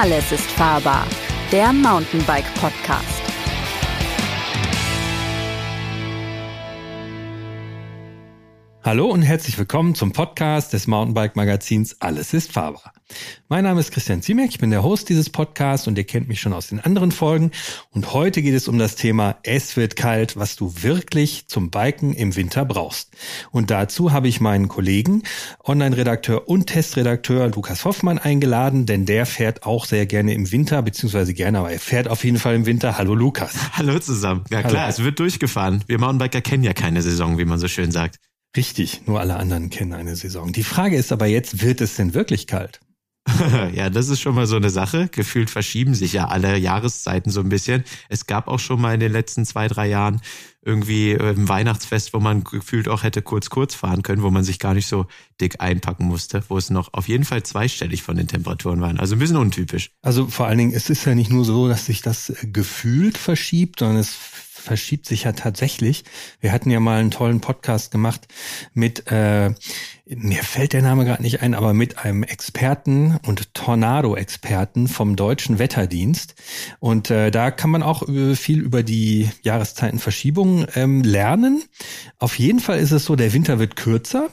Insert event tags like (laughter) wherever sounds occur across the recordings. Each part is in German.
Alles ist fahrbar. Der Mountainbike Podcast. Hallo und herzlich willkommen zum Podcast des Mountainbike Magazins Alles ist fahrbar. Mein Name ist Christian Ziemek, ich bin der Host dieses Podcasts und ihr kennt mich schon aus den anderen Folgen. Und heute geht es um das Thema Es wird kalt, was du wirklich zum Biken im Winter brauchst. Und dazu habe ich meinen Kollegen, Online-Redakteur und Testredakteur Lukas Hoffmann eingeladen, denn der fährt auch sehr gerne im Winter, beziehungsweise gerne, aber er fährt auf jeden Fall im Winter. Hallo Lukas. Hallo zusammen. Ja klar, Hallo. es wird durchgefahren. Wir Mountainbiker kennen ja keine Saison, wie man so schön sagt. Richtig, nur alle anderen kennen eine Saison. Die Frage ist aber jetzt, wird es denn wirklich kalt? (laughs) ja, das ist schon mal so eine Sache. Gefühlt verschieben sich ja alle Jahreszeiten so ein bisschen. Es gab auch schon mal in den letzten zwei, drei Jahren irgendwie ein Weihnachtsfest, wo man gefühlt auch hätte kurz kurz fahren können, wo man sich gar nicht so dick einpacken musste, wo es noch auf jeden Fall zweistellig von den Temperaturen waren. Also ein bisschen untypisch. Also vor allen Dingen, es ist ja nicht nur so, dass sich das gefühlt verschiebt, sondern es verschiebt sich ja tatsächlich. Wir hatten ja mal einen tollen Podcast gemacht mit, äh, mir fällt der Name gerade nicht ein, aber mit einem Experten und Tornado-Experten vom Deutschen Wetterdienst. Und äh, da kann man auch viel über die Jahreszeitenverschiebung ähm, lernen. Auf jeden Fall ist es so, der Winter wird kürzer.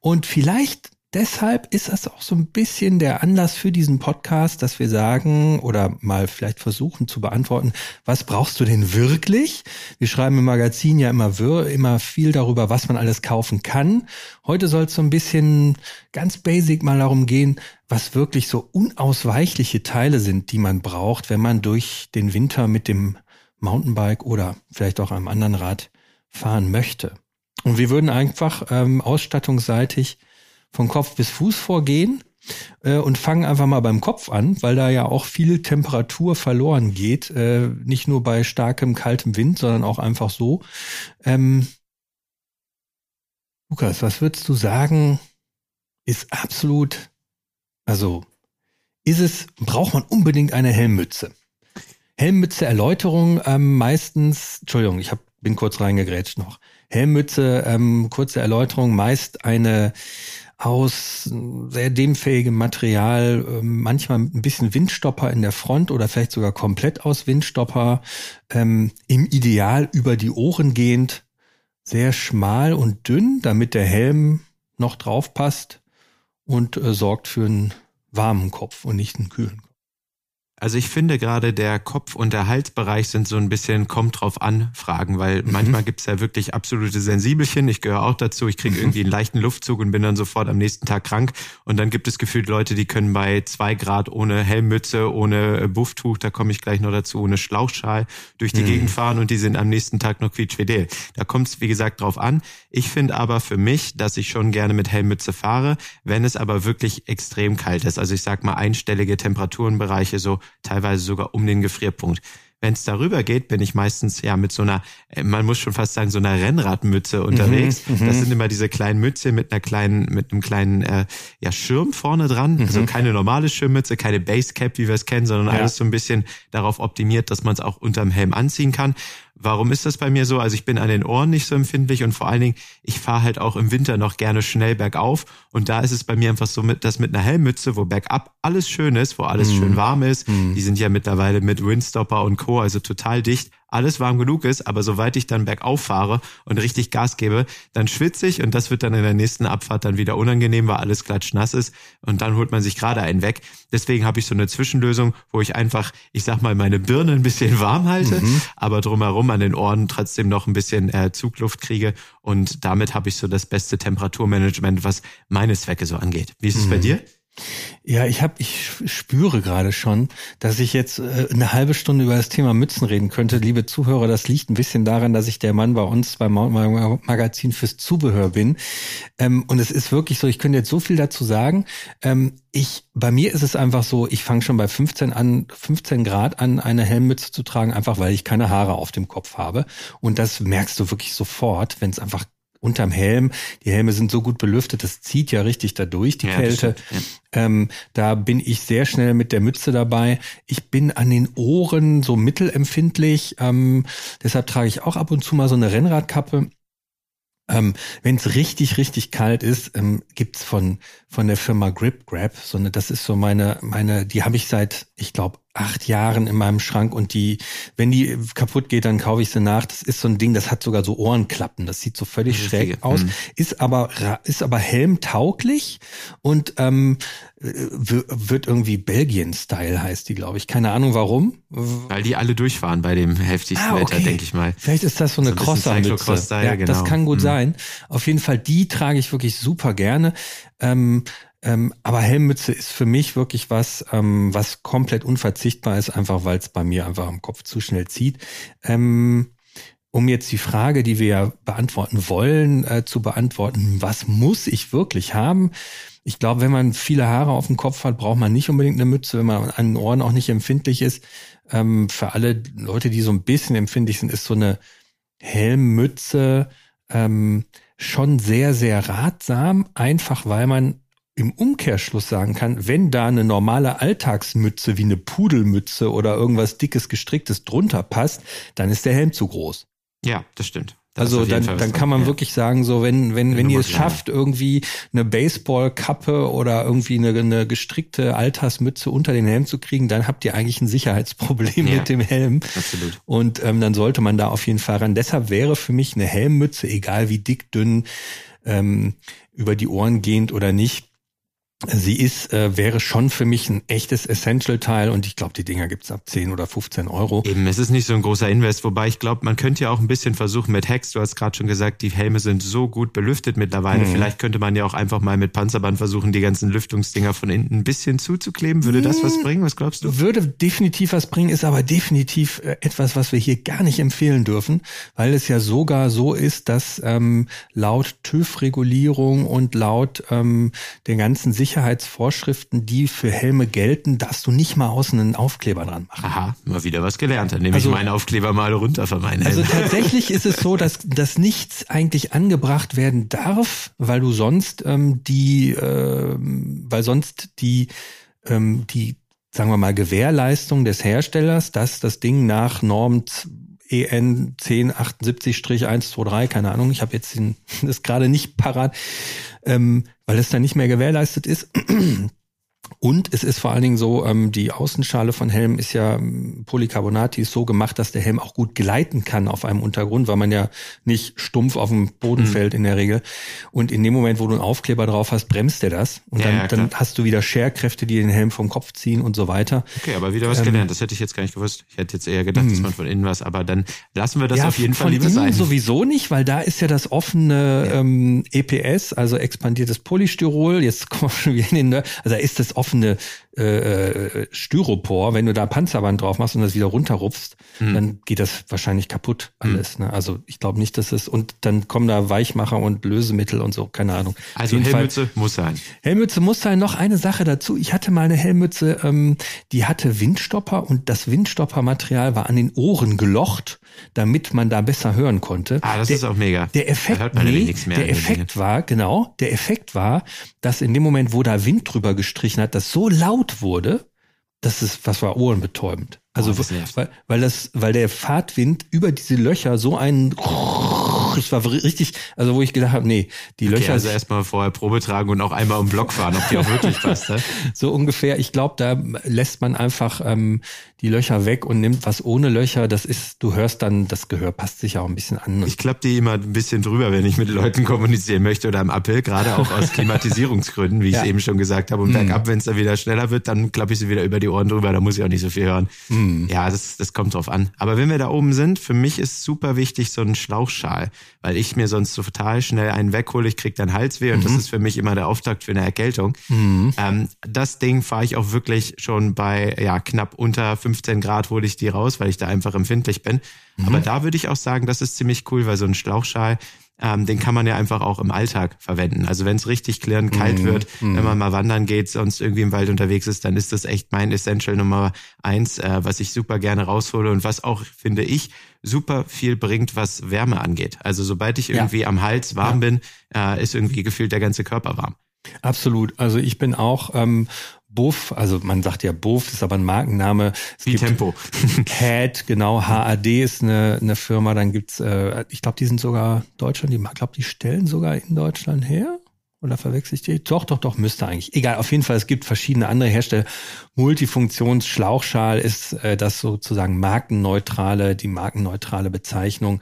Und vielleicht deshalb ist das auch so ein bisschen der Anlass für diesen Podcast, dass wir sagen oder mal vielleicht versuchen zu beantworten, was brauchst du denn wirklich? Wir schreiben im Magazin ja immer, immer viel darüber, was man alles kaufen kann. Heute soll es so ein bisschen ganz basic mal darum gehen, was wirklich so unausweichliche Teile sind, die man braucht, wenn man durch den Winter mit dem Mountainbike oder vielleicht auch einem anderen Rad fahren möchte. Und wir würden einfach ähm, ausstattungsseitig von Kopf bis Fuß vorgehen äh, und fangen einfach mal beim Kopf an, weil da ja auch viel Temperatur verloren geht, äh, nicht nur bei starkem kaltem Wind, sondern auch einfach so. Ähm, Lukas, was würdest du sagen, ist absolut, also ist es, braucht man unbedingt eine Helmmütze? Helmmütze Erläuterung ähm, meistens, Entschuldigung, ich hab, bin kurz reingegrätscht noch. Helmmütze, ähm, kurze Erläuterung, meist eine aus sehr dämmfähigem Material, ähm, manchmal mit ein bisschen Windstopper in der Front oder vielleicht sogar komplett aus Windstopper, ähm, im Ideal über die Ohren gehend, sehr schmal und dünn, damit der Helm noch drauf passt und äh, sorgt für einen warmen Kopf und nicht einen kühlen Kopf. Also ich finde gerade der Kopf- und der Halsbereich sind so ein bisschen kommt drauf an Fragen, weil mhm. manchmal gibt's ja wirklich absolute Sensibelchen. Ich gehöre auch dazu. Ich kriege mhm. irgendwie einen leichten Luftzug und bin dann sofort am nächsten Tag krank. Und dann gibt es gefühlt Leute, die können bei zwei Grad ohne Helmmütze, ohne Bufftuch, da komme ich gleich noch dazu, ohne Schlauchschal durch die mhm. Gegend fahren und die sind am nächsten Tag noch quietschfidel. Da kommt es, wie gesagt, drauf an. Ich finde aber für mich, dass ich schon gerne mit Helmmütze fahre, wenn es aber wirklich extrem kalt ist. Also ich sag mal einstellige Temperaturenbereiche so teilweise sogar um den Gefrierpunkt. Wenn es darüber geht, bin ich meistens ja mit so einer, äh, man muss schon fast sagen, so einer Rennradmütze unterwegs. Mhm, das mhm. sind immer diese kleinen Mütze mit einer kleinen, mit einem kleinen äh, ja, Schirm vorne dran. Mhm. Also keine normale Schirmmütze, keine Basecap, wie wir es kennen, sondern ja. alles so ein bisschen darauf optimiert, dass man es auch unterm Helm anziehen kann. Warum ist das bei mir so? Also ich bin an den Ohren nicht so empfindlich und vor allen Dingen, ich fahre halt auch im Winter noch gerne schnell bergauf und da ist es bei mir einfach so, mit, dass mit einer Helmmütze, wo bergab alles schön ist, wo alles mm. schön warm ist, mm. die sind ja mittlerweile mit Windstopper und Co., also total dicht, alles warm genug ist, aber sobald ich dann bergauf fahre und richtig Gas gebe, dann schwitze ich und das wird dann in der nächsten Abfahrt dann wieder unangenehm, weil alles klatschnass ist und dann holt man sich gerade einen weg. Deswegen habe ich so eine Zwischenlösung, wo ich einfach, ich sag mal, meine Birne ein bisschen (laughs) warm halte, mhm. aber drumherum an den Ohren trotzdem noch ein bisschen äh, Zugluft kriege und damit habe ich so das beste Temperaturmanagement, was meine Zwecke so angeht. Wie ist es mhm. bei dir? Ja, ich habe, ich spüre gerade schon, dass ich jetzt äh, eine halbe Stunde über das Thema Mützen reden könnte. Liebe Zuhörer, das liegt ein bisschen daran, dass ich der Mann bei uns beim Magazin fürs Zubehör bin. Ähm, und es ist wirklich so, ich könnte jetzt so viel dazu sagen. Ähm, ich, bei mir ist es einfach so, ich fange schon bei 15 an, 15 Grad an, eine Helmmütze zu tragen, einfach weil ich keine Haare auf dem Kopf habe. Und das merkst du wirklich sofort, wenn es einfach unterm Helm. Die Helme sind so gut belüftet, das zieht ja richtig dadurch, die ja, Kälte. ja. ähm, da bin ich sehr schnell mit der Mütze dabei. Ich bin an den Ohren so mittelempfindlich. Ähm, deshalb trage ich auch ab und zu mal so eine Rennradkappe. Ähm, Wenn es richtig, richtig kalt ist, ähm, gibt's von von der Firma Grip Grab so eine, das ist so meine, meine, die habe ich seit, ich glaube, acht Jahren in meinem Schrank und die, wenn die kaputt geht, dann kaufe ich sie nach. Das ist so ein Ding, das hat sogar so Ohrenklappen. Das sieht so völlig Richtige. schräg aus, Mhm. ist aber ist aber helmtauglich und ähm, w- wird irgendwie Belgien-Style heißt die, glaube ich. Keine Ahnung warum. Weil die alle durchfahren bei dem heftigsten Ah, Wetter, okay. denke ich mal. Vielleicht ist das so eine So ein Crosser-Mütze. Ja, Das genau. kann gut Mhm. sein. Auf jeden Fall, die trage ich wirklich super gerne. Ähm, ähm, aber Helmmütze ist für mich wirklich was, ähm, was komplett unverzichtbar ist, einfach weil es bei mir einfach am Kopf zu schnell zieht. Ähm, um jetzt die Frage, die wir ja beantworten wollen, äh, zu beantworten, was muss ich wirklich haben? Ich glaube, wenn man viele Haare auf dem Kopf hat, braucht man nicht unbedingt eine Mütze, wenn man an den Ohren auch nicht empfindlich ist. Ähm, für alle Leute, die so ein bisschen empfindlich sind, ist so eine Helmmütze ähm, schon sehr, sehr ratsam, einfach weil man im Umkehrschluss sagen kann, wenn da eine normale Alltagsmütze wie eine Pudelmütze oder irgendwas dickes gestricktes drunter passt, dann ist der Helm zu groß. Ja, das stimmt. Da ist Also dann, dann kann man ja. wirklich sagen, so wenn wenn wenn Nummer ihr es schafft, irgendwie eine Baseballkappe oder irgendwie eine, eine gestrickte Altersmütze unter den Helm zu kriegen, dann habt ihr eigentlich ein Sicherheitsproblem Ja. mit dem Helm. Absolut. Und ähm, dann sollte man da auf jeden Fall ran. Deshalb wäre für mich eine Helmmütze, egal wie dick, dünn, ähm, über die Ohren gehend oder nicht, sie ist, äh, wäre schon für mich ein echtes Essential-Teil und ich glaube, die Dinger gibt's ab 10 oder 15 Euro. Eben, es ist nicht so ein großer Invest, wobei ich glaube, man könnte ja auch ein bisschen versuchen mit Hacks. Du hast gerade schon gesagt, die Helme sind so gut belüftet mittlerweile. Mhm. Vielleicht könnte man ja auch einfach mal mit Panzerband versuchen, die ganzen Lüftungsdinger von innen ein bisschen zuzukleben. Würde das was bringen? Was glaubst du? Würde definitiv was bringen, ist aber definitiv äh, etwas, was wir hier gar nicht empfehlen dürfen, weil es ja sogar so ist, dass ähm, laut TÜV-Regulierung und laut ähm, den ganzen Sicherheitsvorschriften, die für Helme gelten, darfst du nicht mal außen einen Aufkleber dran machen. Aha, mal wieder was gelernt. Dann nehme Also- ich meinen Aufkleber mal runter von meinen Also Helm. tatsächlich ist es so, dass, dass nichts eigentlich angebracht werden darf, weil du sonst ähm, die, ähm, weil sonst die, ähm, die, sagen wir mal, Gewährleistung des Herstellers, dass das Ding nach Norm EN 1078-123, keine Ahnung, ich habe jetzt den, (laughs) das gerade nicht parat, ähm, weil es dann nicht mehr gewährleistet ist. Und es ist vor allen Dingen so, ähm, die Außenschale von Helm ist ja ähm, Polycarbonat, die ist so gemacht, dass der Helm auch gut gleiten kann auf einem Untergrund, weil man ja nicht stumpf auf dem Boden Mhm. fällt in der Regel. Und in dem Moment, wo du einen Aufkleber drauf hast, bremst der das. Und Ja, dann, ja, dann hast du wieder Scherkräfte, die den Helm vom Kopf ziehen und so weiter. Okay, aber wieder was Ähm, gelernt. Das hätte ich jetzt gar nicht gewusst. Ich hätte jetzt eher gedacht, dass man von innen was, aber dann lassen wir das auf jeden Fall lieber sein. sowieso nicht, weil da ist ja das offene ähm, EPS, also expandiertes Polystyrol. Jetzt kommen wir schon wieder in den, also da ist das offene äh, äh, Styropor. Wenn du da Panzerband drauf machst und das wieder runterrupfst, Hm. dann geht das wahrscheinlich kaputt alles. Ne? Also ich glaube nicht, dass es und dann kommen da Weichmacher und Lösemittel und so, keine Ahnung. Also jeden Fall- Helmmütze muss sein. Helmmütze muss sein. Noch eine Sache dazu. Ich hatte mal eine Helmmütze, ähm, die hatte Windstopper und das Windstoppermaterial war an den Ohren gelocht, damit man da besser hören konnte. Ah, das der, ist auch mega. Der Da Effekt, hört man nee, nämlich nichts mehr der Effekt war, genau, der Effekt war, dass in dem Moment, wo da Wind drüber gestrichen hat, das so laut wurde, das ist, was war ohrenbetäubend. Also, Oh, weil, weil das, weil der Fahrtwind über diese Löcher so ein, das war richtig, also wo ich gedacht habe, nee, die Okay, Löcher, also erstmal vorher Probe tragen und auch einmal um Block fahren, ob die auch wirklich passt. Ne? (laughs) so ungefähr. Ich glaube, da lässt man einfach ähm, die Löcher weg und nimmt was ohne Löcher. Das ist, du hörst dann, das Gehör passt sich auch ein bisschen an. Ich klappe die immer ein bisschen drüber, wenn ich mit Leuten kommunizieren möchte oder im Appell, gerade auch aus (laughs) Klimatisierungsgründen, wie ich es Ja. eben schon gesagt habe. Und bergab, wenn es dann wieder schneller wird, dann klappe ich sie wieder über die Ohren drüber, da muss ich auch nicht so viel hören. Ja, das, das kommt drauf an. Aber wenn wir da oben sind, für mich ist super wichtig so ein Schlauchschal, weil ich mir sonst so total schnell einen weghole, ich krieg dann Halsweh und das ist für mich immer der Auftakt für eine Erkältung. Ähm, das Ding fahre ich auch wirklich schon bei ja knapp unter 15 Grad hole ich die raus, weil ich da einfach empfindlich bin. Aber da würde ich auch sagen, das ist ziemlich cool, weil so ein Schlauchschal, ähm, den kann man ja einfach auch im Alltag verwenden. Also wenn es richtig klirrend kalt wird, wenn man mal wandern geht, sonst irgendwie im Wald unterwegs ist, dann ist das echt mein Essential Nummer eins, äh, was ich super gerne raushole und was auch, finde ich, super viel bringt, was Wärme angeht. Also sobald ich Ja. irgendwie am Hals warm bin, äh, ist irgendwie gefühlt der ganze Körper warm. Absolut. Also ich bin auch ähm, Buff, also man sagt ja Buff, ist aber ein Markenname. Es Wie Tempo. (laughs) CAD, genau, HAD ist eine, eine Firma, dann gibt's, äh, ich glaube, die sind sogar Deutschland, die, ich glaube, die stellen sogar in Deutschland her. Oder verwechsel ich die? Doch, doch, doch, müsste eigentlich. Egal, auf jeden Fall, es gibt verschiedene andere Hersteller. Multifunktionsschlauchschal ist äh, das sozusagen markenneutrale, die markenneutrale Bezeichnung.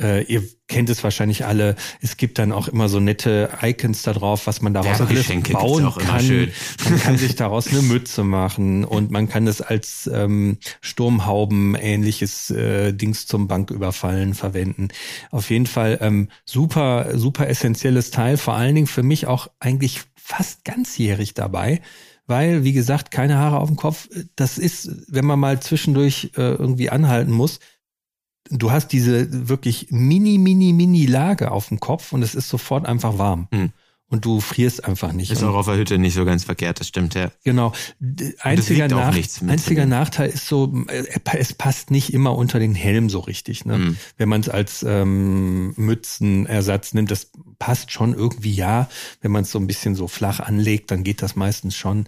Äh, ihr kennt es wahrscheinlich alle. Es gibt dann auch immer so nette Icons da drauf, was man daraus alles bauen kann. Man kann (laughs) sich daraus eine Mütze machen und man kann es als ähm, Sturmhauben ähnliches äh, Dings zum Banküberfallen verwenden. Auf jeden Fall ähm, super, super essentielles Teil. Vor allen Dingen für mich auch eigentlich fast ganzjährig dabei weil, wie gesagt, keine Haare auf dem Kopf. Das ist, wenn man mal zwischendurch äh, irgendwie anhalten muss, du hast diese wirklich mini, mini, mini Lage auf dem Kopf und es ist sofort einfach warm. Hm. Und du frierst einfach nicht. Ist auch auf der Hütte nicht so ganz verkehrt, das stimmt, ja. Genau. Einziger, Nach einziger Nachteil ist so, äh, es passt nicht immer unter den Helm so richtig. Ne? Mhm. Wenn man es als ähm, Mützenersatz nimmt, das passt schon irgendwie ja. Wenn man es so ein bisschen so flach anlegt, dann geht das meistens schon.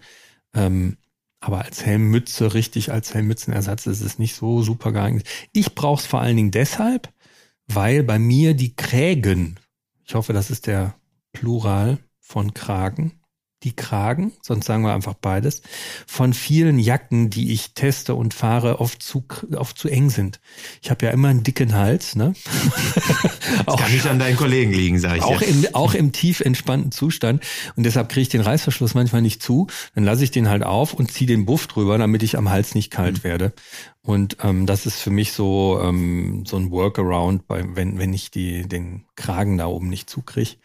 Ähm, aber als Helmmütze, richtig als Helmmützenersatz ist es nicht so super geeignet. Ich brauche es vor allen Dingen deshalb, weil bei mir die Krägen, ich hoffe, das ist der Plural von Kragen, die Kragen, sonst sagen wir einfach beides, von vielen Jacken, die ich teste und fahre, oft zu, oft zu eng sind. Ich habe ja immer einen dicken Hals, ne? (laughs) Das auch, kann nicht an deinen Kollegen liegen, sage ich auch Im, auch im tief entspannten Zustand. Und deshalb kriege ich den Reißverschluss manchmal nicht zu. Dann lasse ich den halt auf und ziehe den Buff drüber, damit ich am Hals nicht kalt mhm. werde. Und ähm, das ist für mich so ähm, so ein Workaround, bei, wenn wenn ich die den Kragen da oben nicht zukriege.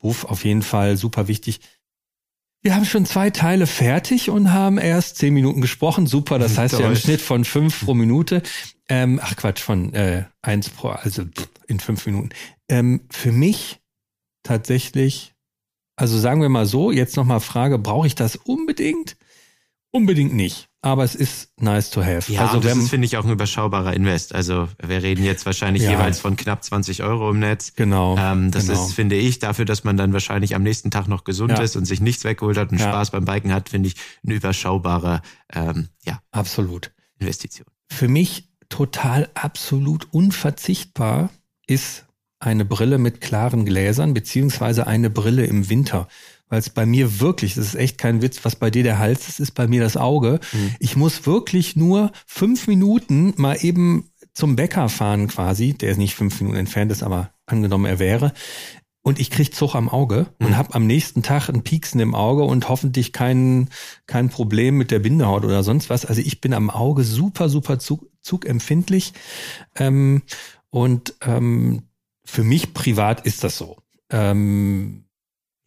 Buff auf jeden Fall super wichtig. Wir haben schon zwei Teile fertig und haben erst zehn Minuten gesprochen. Super, das heißt ja im Schnitt von fünf pro Minute. Ähm, ach Quatsch, von äh, eins pro, also in fünf Minuten. Ähm, für mich tatsächlich, also sagen wir mal so, jetzt nochmal Frage, brauche ich das unbedingt? Unbedingt nicht aber es ist nice to have. Ja, also das finde ich, auch ein überschaubarer Invest. Also wir reden jetzt wahrscheinlich ja. jeweils von knapp 20 Euro im Netz. Genau. Ähm, das genau. ist, finde ich, dafür, dass man dann wahrscheinlich am nächsten Tag noch gesund ja. ist und sich nichts weggeholt hat und ja. Spaß beim Biken hat, finde ich, ein überschaubarer, ähm, ja. Absolut. Investition. Für mich total absolut unverzichtbar ist eine Brille mit klaren Gläsern, beziehungsweise eine Brille im Winter weil es bei mir wirklich, das ist echt kein Witz, was bei dir der Hals ist, ist bei mir das Auge. Mhm. Ich muss wirklich nur fünf Minuten mal eben zum Bäcker fahren quasi, der ist nicht fünf Minuten entfernt ist, aber angenommen er wäre. Und ich krieg Zug am Auge mhm. und habe am nächsten Tag ein Pieksen im Auge und hoffentlich kein, kein Problem mit der Bindehaut oder sonst was. Also ich bin am Auge super, super zug, zugempfindlich. Ähm, und ähm, für mich privat ist das so. Ähm,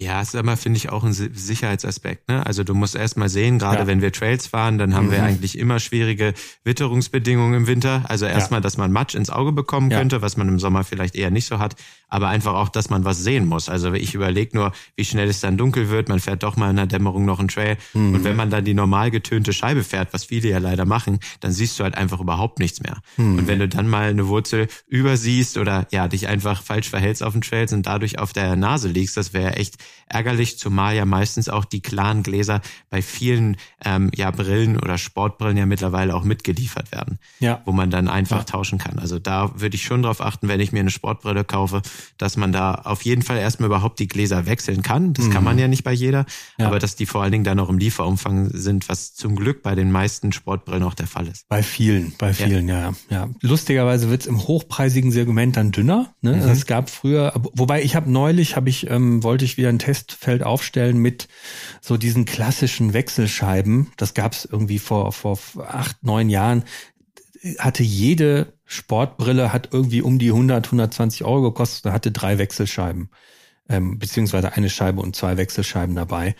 ja, ist immer, finde ich, auch ein Sicherheitsaspekt. Ne? Also du musst erst mal sehen, gerade ja. wenn wir Trails fahren, dann haben mhm. wir eigentlich immer schwierige Witterungsbedingungen im Winter. Also erstmal, ja. dass man Matsch ins Auge bekommen ja. könnte, was man im Sommer vielleicht eher nicht so hat aber einfach auch, dass man was sehen muss. Also ich überlege nur, wie schnell es dann dunkel wird. Man fährt doch mal in der Dämmerung noch einen Trail. Mhm. Und wenn man dann die normal getönte Scheibe fährt, was viele ja leider machen, dann siehst du halt einfach überhaupt nichts mehr. Mhm. Und wenn du dann mal eine Wurzel übersiehst oder ja, dich einfach falsch verhältst auf den Trails und dadurch auf der Nase liegst, das wäre echt ärgerlich, zumal ja meistens auch die klaren Gläser bei vielen ähm, ja Brillen oder Sportbrillen ja mittlerweile auch mitgeliefert werden. Ja. Wo man dann einfach ja. tauschen kann. Also da würde ich schon drauf achten, wenn ich mir eine Sportbrille kaufe, dass man da auf jeden Fall erstmal überhaupt die Gläser wechseln kann. Das mhm. kann man ja nicht bei jeder, ja. aber dass die vor allen Dingen dann noch im Lieferumfang sind, was zum Glück bei den meisten Sportbrillen auch der Fall ist. Bei vielen, bei vielen, ja. Ja. Lustigerweise wird's im hochpreisigen Segment dann dünner. Ne? Mhm. Es gab früher, wobei ich habe neulich, habe ich, ähm, wollte ich wieder ein Testfeld aufstellen mit so diesen klassischen Wechselscheiben. Das gab's irgendwie vor, vor acht, neun Jahren hatte jede Sportbrille hat irgendwie um die 100, 120 Euro gekostet und hatte drei Wechselscheiben, ähm, beziehungsweise eine Scheibe und zwei Wechselscheiben dabei.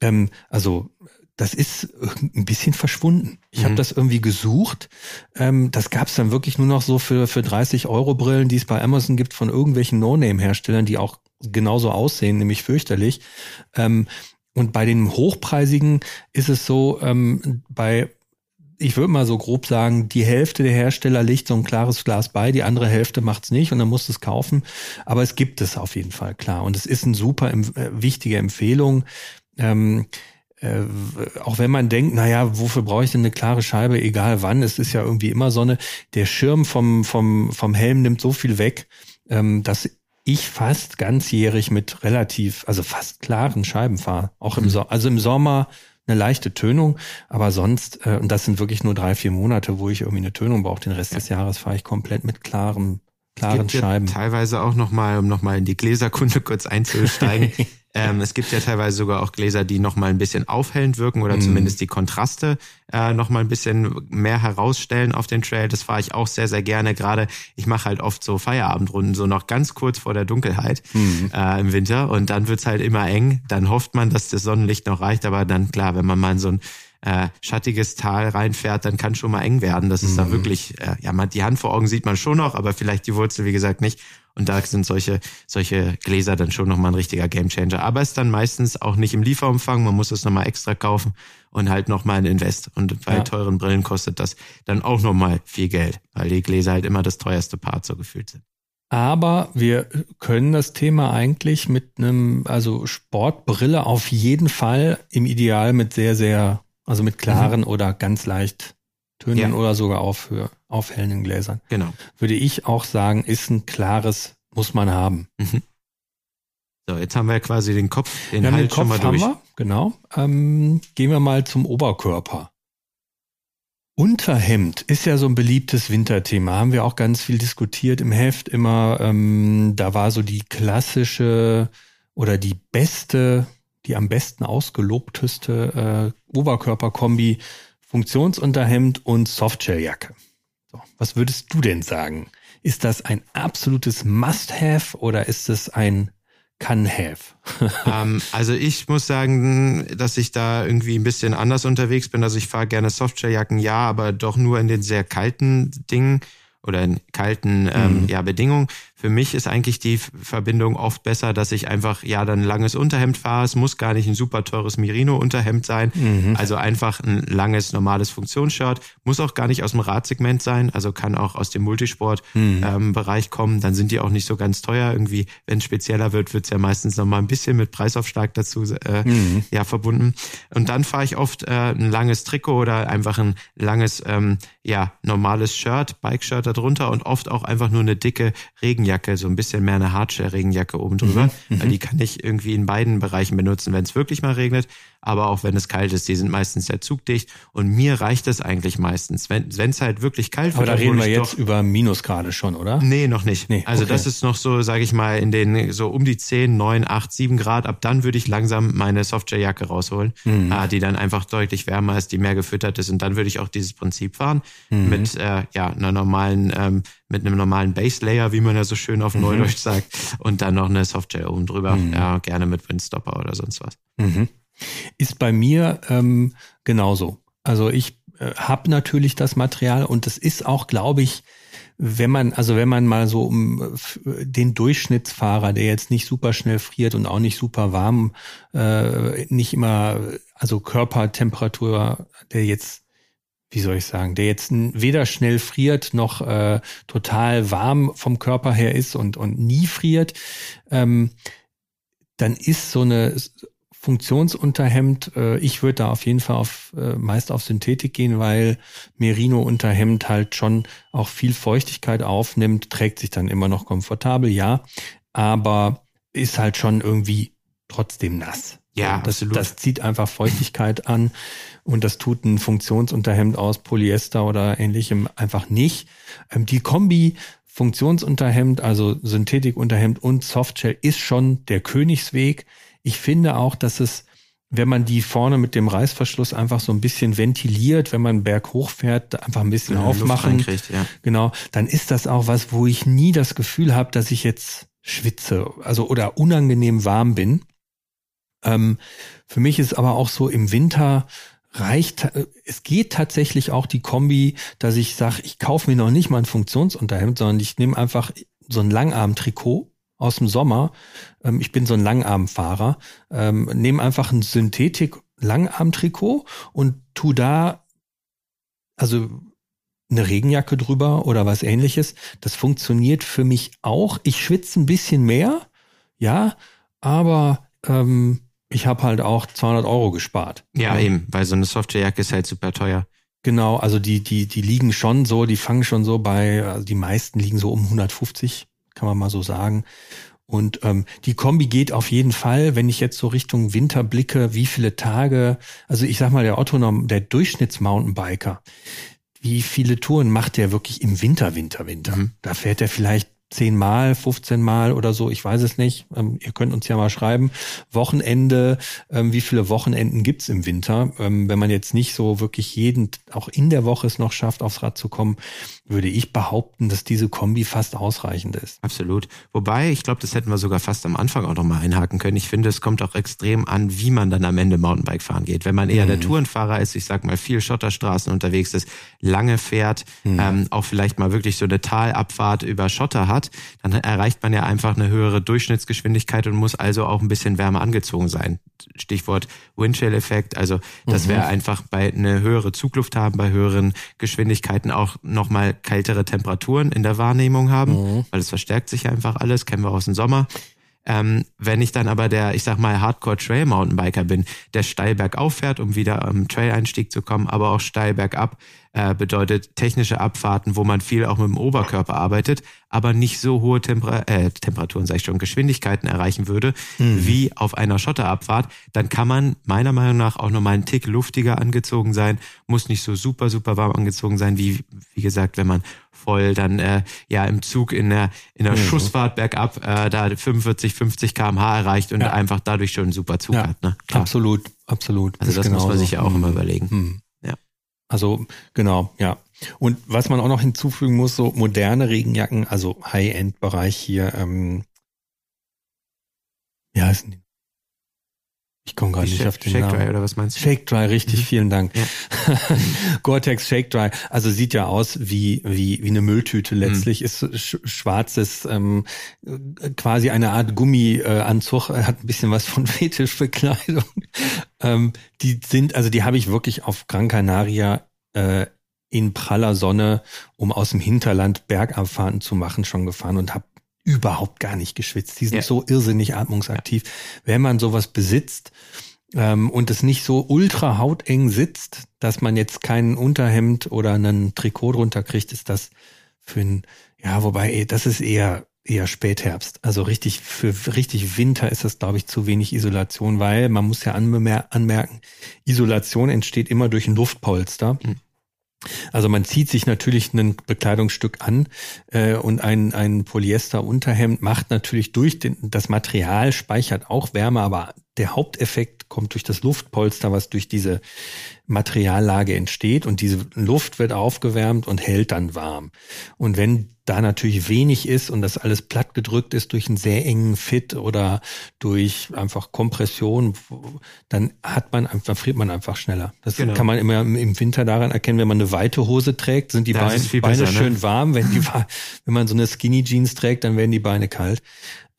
Ähm, also das ist ein bisschen verschwunden. Ich mhm. habe das irgendwie gesucht. Ähm, das gab es dann wirklich nur noch so für, für 30 Euro Brillen, die es bei Amazon gibt von irgendwelchen No-Name-Herstellern, die auch genauso aussehen, nämlich fürchterlich. Ähm, und bei den hochpreisigen ist es so, ähm, bei ich würde mal so grob sagen, die Hälfte der Hersteller legt so ein klares Glas bei, die andere Hälfte macht's nicht und dann musst du es kaufen. Aber es gibt es auf jeden Fall, klar. Und es ist eine super äh, wichtige Empfehlung. Ähm, äh, auch wenn man denkt, naja, wofür brauche ich denn eine klare Scheibe, egal wann, es ist ja irgendwie immer Sonne, der Schirm vom, vom, vom Helm nimmt so viel weg, ähm, dass ich fast ganzjährig mit relativ, also fast klaren Scheiben fahre. Auch im, mhm. so also im Sommer eine leichte Tönung, aber sonst, äh, und das sind wirklich nur drei, vier Monate, wo ich irgendwie eine Tönung brauche. Den Rest ja. des Jahres fahre ich komplett mit klarem, klaren Scheiben. Ja teilweise auch nochmal, um nochmal in die Gläserkunde kurz einzusteigen. (laughs) Ähm, es gibt ja teilweise sogar auch Gläser, die nochmal ein bisschen aufhellend wirken oder mm. zumindest die Kontraste äh, nochmal ein bisschen mehr herausstellen auf den Trail. Das fahre ich auch sehr, sehr gerne. Gerade ich mache halt oft so Feierabendrunden, so noch ganz kurz vor der Dunkelheit mm. äh, im Winter. Und dann wird's halt immer eng. Dann hofft man, dass das Sonnenlicht noch reicht. Aber dann klar, wenn man mal so ein äh, schattiges Tal reinfährt, dann kann schon mal eng werden. Das ist mm. da wirklich, äh, ja, man, die Hand vor Augen sieht man schon noch, aber vielleicht die Wurzel, wie gesagt, nicht. Und da sind solche, solche Gläser dann schon nochmal ein richtiger Gamechanger. Aber es ist dann meistens auch nicht im Lieferumfang. Man muss es nochmal extra kaufen und halt nochmal ein Invest. Und bei ja. teuren Brillen kostet das dann auch nochmal viel Geld, weil die Gläser halt immer das teuerste Part so gefühlt sind. Aber wir können das Thema eigentlich mit einem, also Sportbrille auf jeden Fall im Ideal mit sehr, sehr, also mit klaren mhm. oder ganz leicht Tönen ja. oder sogar auf, aufhellenden Gläsern. Genau. Würde ich auch sagen, ist ein klares, muss man haben. Mhm. So, jetzt haben wir quasi den Kopf, den ja, Hals den Kopf schon mal durch. Wir, genau. Ähm, gehen wir mal zum Oberkörper. Unterhemd ist ja so ein beliebtes Winterthema. Haben wir auch ganz viel diskutiert im Heft immer. Ähm, da war so die klassische oder die beste, die am besten ausgelobteste äh, Oberkörperkombi Funktionsunterhemd und Softshelljacke. So, was würdest du denn sagen? Ist das ein absolutes Must-Have oder ist es ein Can-Have? (laughs) ähm, also ich muss sagen, dass ich da irgendwie ein bisschen anders unterwegs bin. Also ich fahre gerne Softshelljacken, ja, aber doch nur in den sehr kalten Dingen oder in kalten ähm, mhm. ja, Bedingungen. Für mich ist eigentlich die Verbindung oft besser, dass ich einfach ja dann ein langes Unterhemd fahre. Es muss gar nicht ein super teures Merino-Unterhemd sein. Mhm. Also einfach ein langes, normales Funktionsshirt. Muss auch gar nicht aus dem Radsegment sein. Also kann auch aus dem Multisport-Bereich mhm. ähm, kommen. Dann sind die auch nicht so ganz teuer. Irgendwie, wenn es spezieller wird, wird's ja meistens noch mal ein bisschen mit Preisaufschlag dazu äh, mhm. ja verbunden. Und dann fahre ich oft äh, ein langes Trikot oder einfach ein langes, ähm, ja, normales Shirt, Bike-Shirt darunter und oft auch einfach nur eine dicke Regenjacke so ein bisschen mehr eine Hardshell-Regenjacke oben drüber. Mhm, weil mhm. die kann ich irgendwie in beiden Bereichen benutzen, wenn es wirklich mal regnet, aber auch wenn es kalt ist. Die sind meistens sehr zugdicht und mir reicht es eigentlich meistens. Wenn es halt wirklich kalt aber wird. Aber da reden wir jetzt über Minusgrade schon, oder? Nee, noch nicht. Nee, also okay. das ist noch so, sage ich mal, in den so um die 10, 9, 8, 7 Grad. Ab dann würde ich langsam meine Softshell-Jacke rausholen, mhm. äh, die dann einfach deutlich wärmer ist, die mehr gefüttert ist. Und dann würde ich auch dieses Prinzip fahren mhm. mit äh, ja einer normalen ähm, mit einem normalen Base Layer, wie man ja so schön auf mhm. Neudeutsch sagt, und dann noch eine Softshell oben drüber. Mhm. Ja, gerne mit Windstopper oder sonst was. Mhm. Ist bei mir ähm, genauso. Also ich äh, habe natürlich das Material und es ist auch, glaube ich, wenn man, also wenn man mal so um den Durchschnittsfahrer, der jetzt nicht super schnell friert und auch nicht super warm, äh, nicht immer, also Körpertemperatur, der jetzt wie soll ich sagen, der jetzt weder schnell friert noch äh, total warm vom Körper her ist und, und nie friert, ähm, dann ist so eine Funktionsunterhemd, äh, ich würde da auf jeden Fall auf, äh, meist auf Synthetik gehen, weil Merino-Unterhemd halt schon auch viel Feuchtigkeit aufnimmt, trägt sich dann immer noch komfortabel, ja, aber ist halt schon irgendwie trotzdem nass. Ja, das, absolut. das zieht einfach Feuchtigkeit an und das tut ein Funktionsunterhemd aus Polyester oder ähnlichem einfach nicht. Ähm, die Kombi Funktionsunterhemd, also Synthetikunterhemd und Softshell ist schon der Königsweg. Ich finde auch, dass es, wenn man die vorne mit dem Reißverschluss einfach so ein bisschen ventiliert, wenn man berghoch fährt, einfach ein bisschen ja, aufmachen, ja. genau, dann ist das auch was, wo ich nie das Gefühl habe, dass ich jetzt schwitze, also oder unangenehm warm bin. Ähm, für mich ist aber auch so im Winter reicht, es geht tatsächlich auch die Kombi, dass ich sage, ich kaufe mir noch nicht mal ein Funktionsunterhemd, sondern ich nehme einfach so ein Langarm-Trikot aus dem Sommer. Ähm, ich bin so ein Langarmfahrer. Ähm, nehme einfach ein Synthetik-Langarm-Trikot und tu da, also eine Regenjacke drüber oder was ähnliches. Das funktioniert für mich auch. Ich schwitze ein bisschen mehr, ja, aber ähm, ich habe halt auch 200 Euro gespart. Ja, eben, weil so eine Softwarejacke ist halt super teuer. Genau, also die, die, die liegen schon so, die fangen schon so bei, also die meisten liegen so um 150, kann man mal so sagen. Und ähm, die Kombi geht auf jeden Fall, wenn ich jetzt so Richtung Winter blicke, wie viele Tage, also ich sag mal, der Otto, der Durchschnittsmountainbiker, wie viele Touren macht der wirklich im Winter, Winter, Winter? Mhm. Da fährt er vielleicht zehnmal, 15 Mal oder so, ich weiß es nicht. Ähm, ihr könnt uns ja mal schreiben. Wochenende, ähm, wie viele Wochenenden gibt's im Winter? Ähm, wenn man jetzt nicht so wirklich jeden, auch in der Woche es noch schafft, aufs Rad zu kommen, würde ich behaupten, dass diese Kombi fast ausreichend ist. Absolut. Wobei, ich glaube, das hätten wir sogar fast am Anfang auch nochmal einhaken können. Ich finde, es kommt auch extrem an, wie man dann am Ende Mountainbike fahren geht. Wenn man eher mhm. der Tourenfahrer ist, ich sag mal, viel Schotterstraßen unterwegs ist, lange fährt, mhm. ähm, auch vielleicht mal wirklich so eine Talabfahrt über Schotter hat, dann erreicht man ja einfach eine höhere Durchschnittsgeschwindigkeit und muss also auch ein bisschen wärmer angezogen sein. Stichwort Windchill-Effekt. Also das mhm. wäre einfach bei eine höhere Zugluft haben, bei höheren Geschwindigkeiten auch nochmal kältere Temperaturen in der Wahrnehmung haben, mhm. weil es verstärkt sich einfach alles, kennen wir aus dem Sommer. Ähm, wenn ich dann aber der, ich sag mal, Hardcore Trail Mountainbiker bin, der steil bergauf fährt, um wieder am Trail-Einstieg zu kommen, aber auch steil bergab, äh, bedeutet technische Abfahrten, wo man viel auch mit dem Oberkörper arbeitet, aber nicht so hohe Temper äh, Temperaturen, sag ich schon, Geschwindigkeiten erreichen würde, mhm. wie auf einer Schotterabfahrt, dann kann man meiner Meinung nach auch nochmal einen Tick luftiger angezogen sein, muss nicht so super, super warm angezogen sein, wie, wie gesagt, wenn man voll dann äh, ja im Zug in der in der mhm. Schussfahrt bergab äh, da 45 50 km/h erreicht und ja. einfach dadurch schon einen super Zug ja. hat ne Klar. absolut absolut also das, das muss man sich ja auch mhm. immer überlegen mhm. Also genau, ja. Und was man auch noch hinzufügen muss, so moderne Regenjacken, also High-End-Bereich hier, ähm, wie heißen die? Ich komme gerade nicht auf den Shake Namen. Dry oder was meinst du? Shake Dry, richtig, mhm. vielen Dank. Ja. (laughs) Gore-Tex Shake Dry, also sieht ja aus wie wie wie eine Mülltüte letztlich, mhm. ist sch schwarzes, ähm, quasi eine Art Gummianzug, äh, hat ein bisschen was von (laughs) Fetischbekleidung. ähm, die sind, also die habe ich wirklich auf Gran Canaria äh, in praller Sonne, um aus dem Hinterland Bergabfahrten zu machen, schon gefahren und habe überhaupt gar nicht geschwitzt. Die sind ja. so irrsinnig atmungsaktiv. Ja. Wenn man sowas besitzt ähm, und es nicht so ultra hauteng sitzt, dass man jetzt kein Unterhemd oder einen Trikot drunter kriegt, ist das für ein, ja, wobei, das ist eher eher Spätherbst. Also richtig für richtig Winter ist das, glaube ich, zu wenig Isolation, weil man muss ja anmerken, Isolation entsteht immer durch ein Luftpolster. Mhm. Also man zieht sich natürlich ein Bekleidungsstück an äh, und ein, ein Polyester-Unterhemd macht natürlich durch den, das Material, speichert auch Wärme, aber der Haupteffekt kommt durch das Luftpolster, was durch diese Materiallage entsteht und diese Luft wird aufgewärmt und hält dann warm. Und wenn da natürlich wenig ist und das alles platt gedrückt ist durch einen sehr engen Fit oder durch einfach Kompression, dann hat man einfach, friert man einfach schneller. Das genau. kann man immer im Winter daran erkennen, wenn man eine weite Hose trägt, sind die Beine, Beine besser, ne? schön warm. Wenn, die, wenn man so eine Skinny Jeans trägt, dann werden die Beine kalt.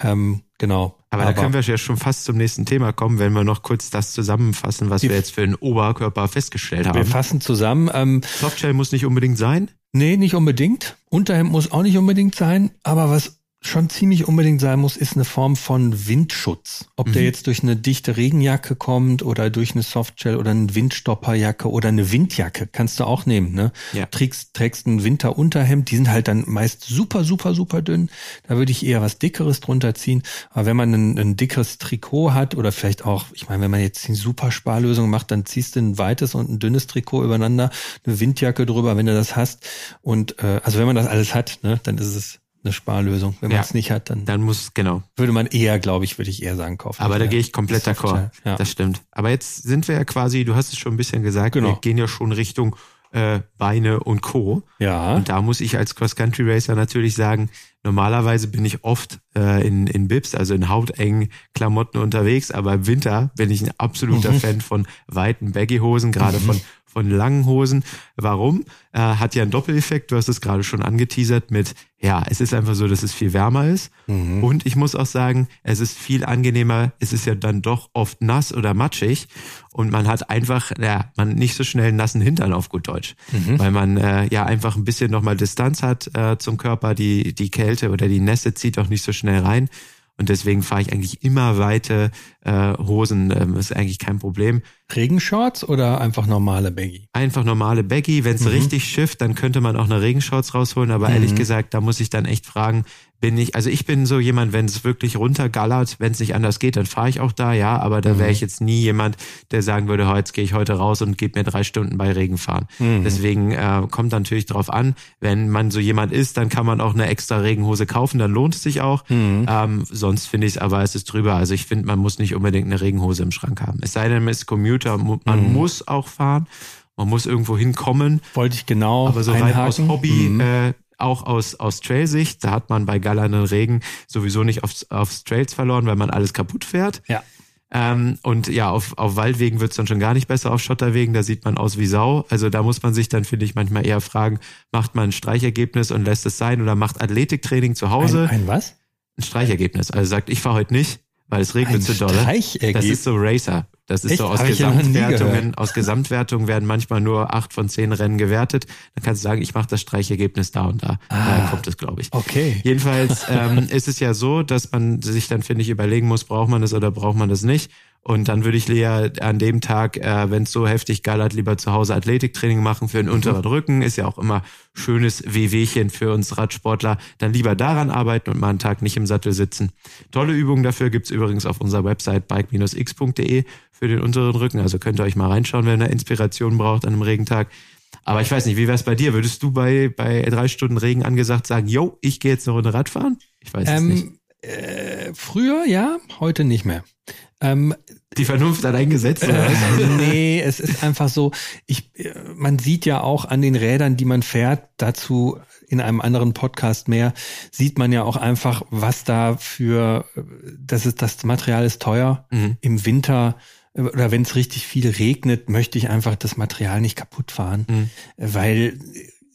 Ähm, genau. Aber, Aber, da können wir ja schon fast zum nächsten Thema kommen, wenn wir noch kurz das zusammenfassen, was wir jetzt für den Oberkörper festgestellt haben. Wir fassen zusammen. Ähm, Softshell muss nicht unbedingt sein? Nee, nicht unbedingt. Unterhemd muss auch nicht unbedingt sein. Aber was schon ziemlich unbedingt sein muss, ist eine Form von Windschutz. Ob mhm. der jetzt durch eine dichte Regenjacke kommt oder durch eine Softshell oder eine Windstopperjacke oder eine Windjacke, kannst du auch nehmen. Ne? Ja. Trägst, trägst ein Winterunterhemd, die sind halt dann meist super, super, super dünn. Da würde ich eher was Dickeres drunter ziehen. Aber wenn man ein, ein dickeres Trikot hat oder vielleicht auch, ich meine, wenn man jetzt eine super Sparlösung macht, dann ziehst du ein weites und ein dünnes Trikot übereinander, eine Windjacke drüber, wenn du das hast. Und äh, also wenn man das alles hat, ne, dann ist es eine Sparlösung. Wenn ja. man es nicht hat, dann, dann muss, genau. Würde man eher, glaube ich, würde ich eher sagen, kaufen. Aber da gehe ich komplett d'accord. Ja. Das stimmt. Aber jetzt sind wir ja quasi, du hast es schon ein bisschen gesagt, genau. wir gehen ja schon Richtung äh, Beine und Co. Ja. Und da muss ich als Cross-Country-Racer natürlich sagen, normalerweise bin ich oft äh, in, in Bips, also in hautengen Klamotten unterwegs, aber im Winter bin ich ein absoluter mhm. Fan von weiten Baggy-Hosen, gerade mhm. von (laughs) von langen Hosen. Warum? Äh, hat ja einen Doppeleffekt. Du hast es gerade schon angeteasert mit, ja, es ist einfach so, dass es viel wärmer ist. Mhm. Und ich muss auch sagen, es ist viel angenehmer. Es ist ja dann doch oft nass oder matschig. Und man hat einfach, ja, man nicht so schnell einen nassen Hintern auf gut Deutsch. Mhm. Weil man äh, ja einfach ein bisschen nochmal Distanz hat äh, zum Körper. Die, die Kälte oder die Nässe zieht auch nicht so schnell rein. Und deswegen fahre ich eigentlich immer weite äh, Hosen. Ähm, ist eigentlich kein Problem. Regenshorts oder einfach normale Baggy? Einfach normale Baggy. Wenn es mhm. richtig schifft, dann könnte man auch eine Regenshorts rausholen. Aber mhm. ehrlich gesagt, da muss ich dann echt fragen, bin ich, also ich bin so jemand, wenn es wirklich runtergallert, wenn es nicht anders geht, dann fahre ich auch da, ja, aber da wäre ich mhm. jetzt nie jemand, der sagen würde, jetzt gehe ich heute raus und gebe mir drei Stunden bei Regen fahren. Mhm. Deswegen äh, kommt natürlich drauf an, wenn man so jemand ist, dann kann man auch eine extra Regenhose kaufen, dann lohnt es sich auch. Mhm. Ähm, sonst finde ich es aber, es ist drüber. Also ich finde, man muss nicht unbedingt eine Regenhose im Schrank haben. Es sei denn, man ist Commuter, man mhm. muss auch fahren. Man muss irgendwo hinkommen. Wollte ich genau. Aber so rein aus Hobby mhm. äh, auch aus, aus Trailsicht, da hat man bei gallernden Regen sowieso nicht aufs, aufs Trails verloren, weil man alles kaputt fährt. Ja. Ähm, und ja, auf, auf Waldwegen wird's dann schon gar nicht besser, auf Schotterwegen, da sieht man aus wie Sau. Also da muss man sich dann, finde ich, manchmal eher fragen, macht man ein Streichergebnis und lässt es sein oder macht Athletiktraining zu Hause? Ein, ein was? Ein Streichergebnis. Also sagt, ich fahre heute nicht, weil es regnet zu dolle. Das ist so Racer. Das ist Echt? so aus Hab Gesamtwertungen. Aus Gesamtwertungen werden manchmal nur acht von zehn Rennen gewertet. Dann kannst du sagen, ich mache das Streichergebnis da und da. Ah, da kommt es, glaube ich. Okay. Jedenfalls ähm, (laughs) ist es ja so, dass man sich dann, finde ich, überlegen muss, braucht man das oder braucht man das nicht. Und dann würde ich Lea an dem Tag, äh, wenn es so heftig geil hat, lieber zu Hause Athletiktraining machen für den mhm. unteren Rücken. Ist ja auch immer schönes Wehwehchen für uns Radsportler. Dann lieber daran arbeiten und mal einen Tag nicht im Sattel sitzen. Tolle Übungen dafür gibt's übrigens auf unserer Website bike-x.de für den unteren Rücken. Also könnt ihr euch mal reinschauen, wenn ihr Inspiration braucht an einem Regentag. Aber ich weiß nicht, wie wär's bei dir? Würdest du bei, bei drei Stunden Regen angesagt sagen, yo, ich gehe jetzt eine Runde Radfahren? Ich weiß ähm, es nicht. Äh, früher ja, heute nicht mehr. Ähm, die Vernunft hat eingesetzt. Äh, nee, es ist einfach so, ich, man sieht ja auch an den Rädern, die man fährt, dazu in einem anderen Podcast mehr, sieht man ja auch einfach, was da für, das ist, das Material ist teuer. Mhm. Im Winter oder wenn es richtig viel regnet, möchte ich einfach das Material nicht kaputt fahren, mhm. weil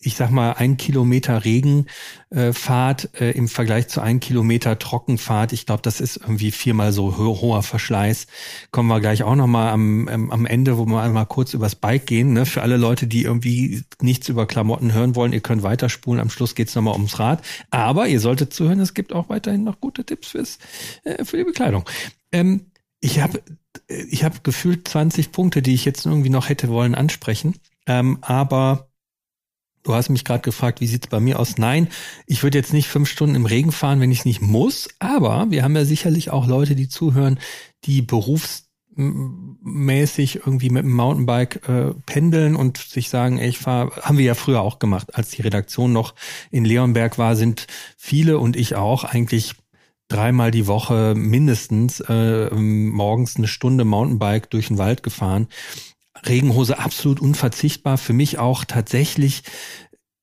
ich sag mal, ein Kilometer Regenfahrt äh, im Vergleich zu ein Kilometer Trockenfahrt, ich glaube, das ist irgendwie viermal so ho hoher Verschleiß. Kommen wir gleich auch nochmal am, am Ende, wo wir einmal kurz übers Bike gehen. Ne? Für alle Leute, die irgendwie nichts über Klamotten hören wollen, ihr könnt weiterspulen. Am Schluss geht's nochmal ums Rad. Aber ihr solltet zuhören, es gibt auch weiterhin noch gute Tipps fürs, äh, für die Bekleidung. Ähm, ich habe ich hab gefühlt 20 Punkte, die ich jetzt irgendwie noch hätte wollen ansprechen. Ähm, aber Du hast mich gerade gefragt, wie sieht's bei mir aus? Nein, ich würde jetzt nicht fünf Stunden im Regen fahren, wenn ich nicht muss. Aber wir haben ja sicherlich auch Leute, die zuhören, die berufsmäßig irgendwie mit dem Mountainbike äh, pendeln und sich sagen, ey, ich fahre, haben wir ja früher auch gemacht, als die Redaktion noch in Leonberg war, sind viele und ich auch eigentlich dreimal die Woche mindestens äh, morgens eine Stunde Mountainbike durch den Wald gefahren. Regenhose absolut unverzichtbar. Für mich auch tatsächlich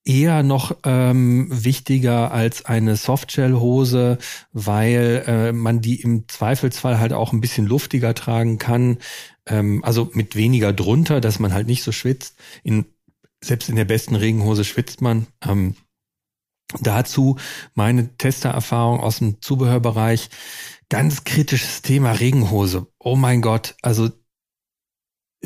eher noch ähm, wichtiger als eine Softshell-Hose, weil äh, man die im Zweifelsfall halt auch ein bisschen luftiger tragen kann. Ähm, also mit weniger drunter, dass man halt nicht so schwitzt. In, selbst in der besten Regenhose schwitzt man. Ähm, dazu meine Testererfahrung aus dem Zubehörbereich. Ganz kritisches Thema Regenhose. Oh mein Gott. Also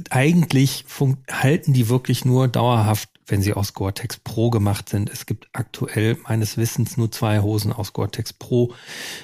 eigentlich halten die wirklich nur dauerhaft, wenn sie aus Gore-Tex Pro gemacht sind. Es gibt aktuell meines Wissens nur zwei Hosen aus Gore-Tex Pro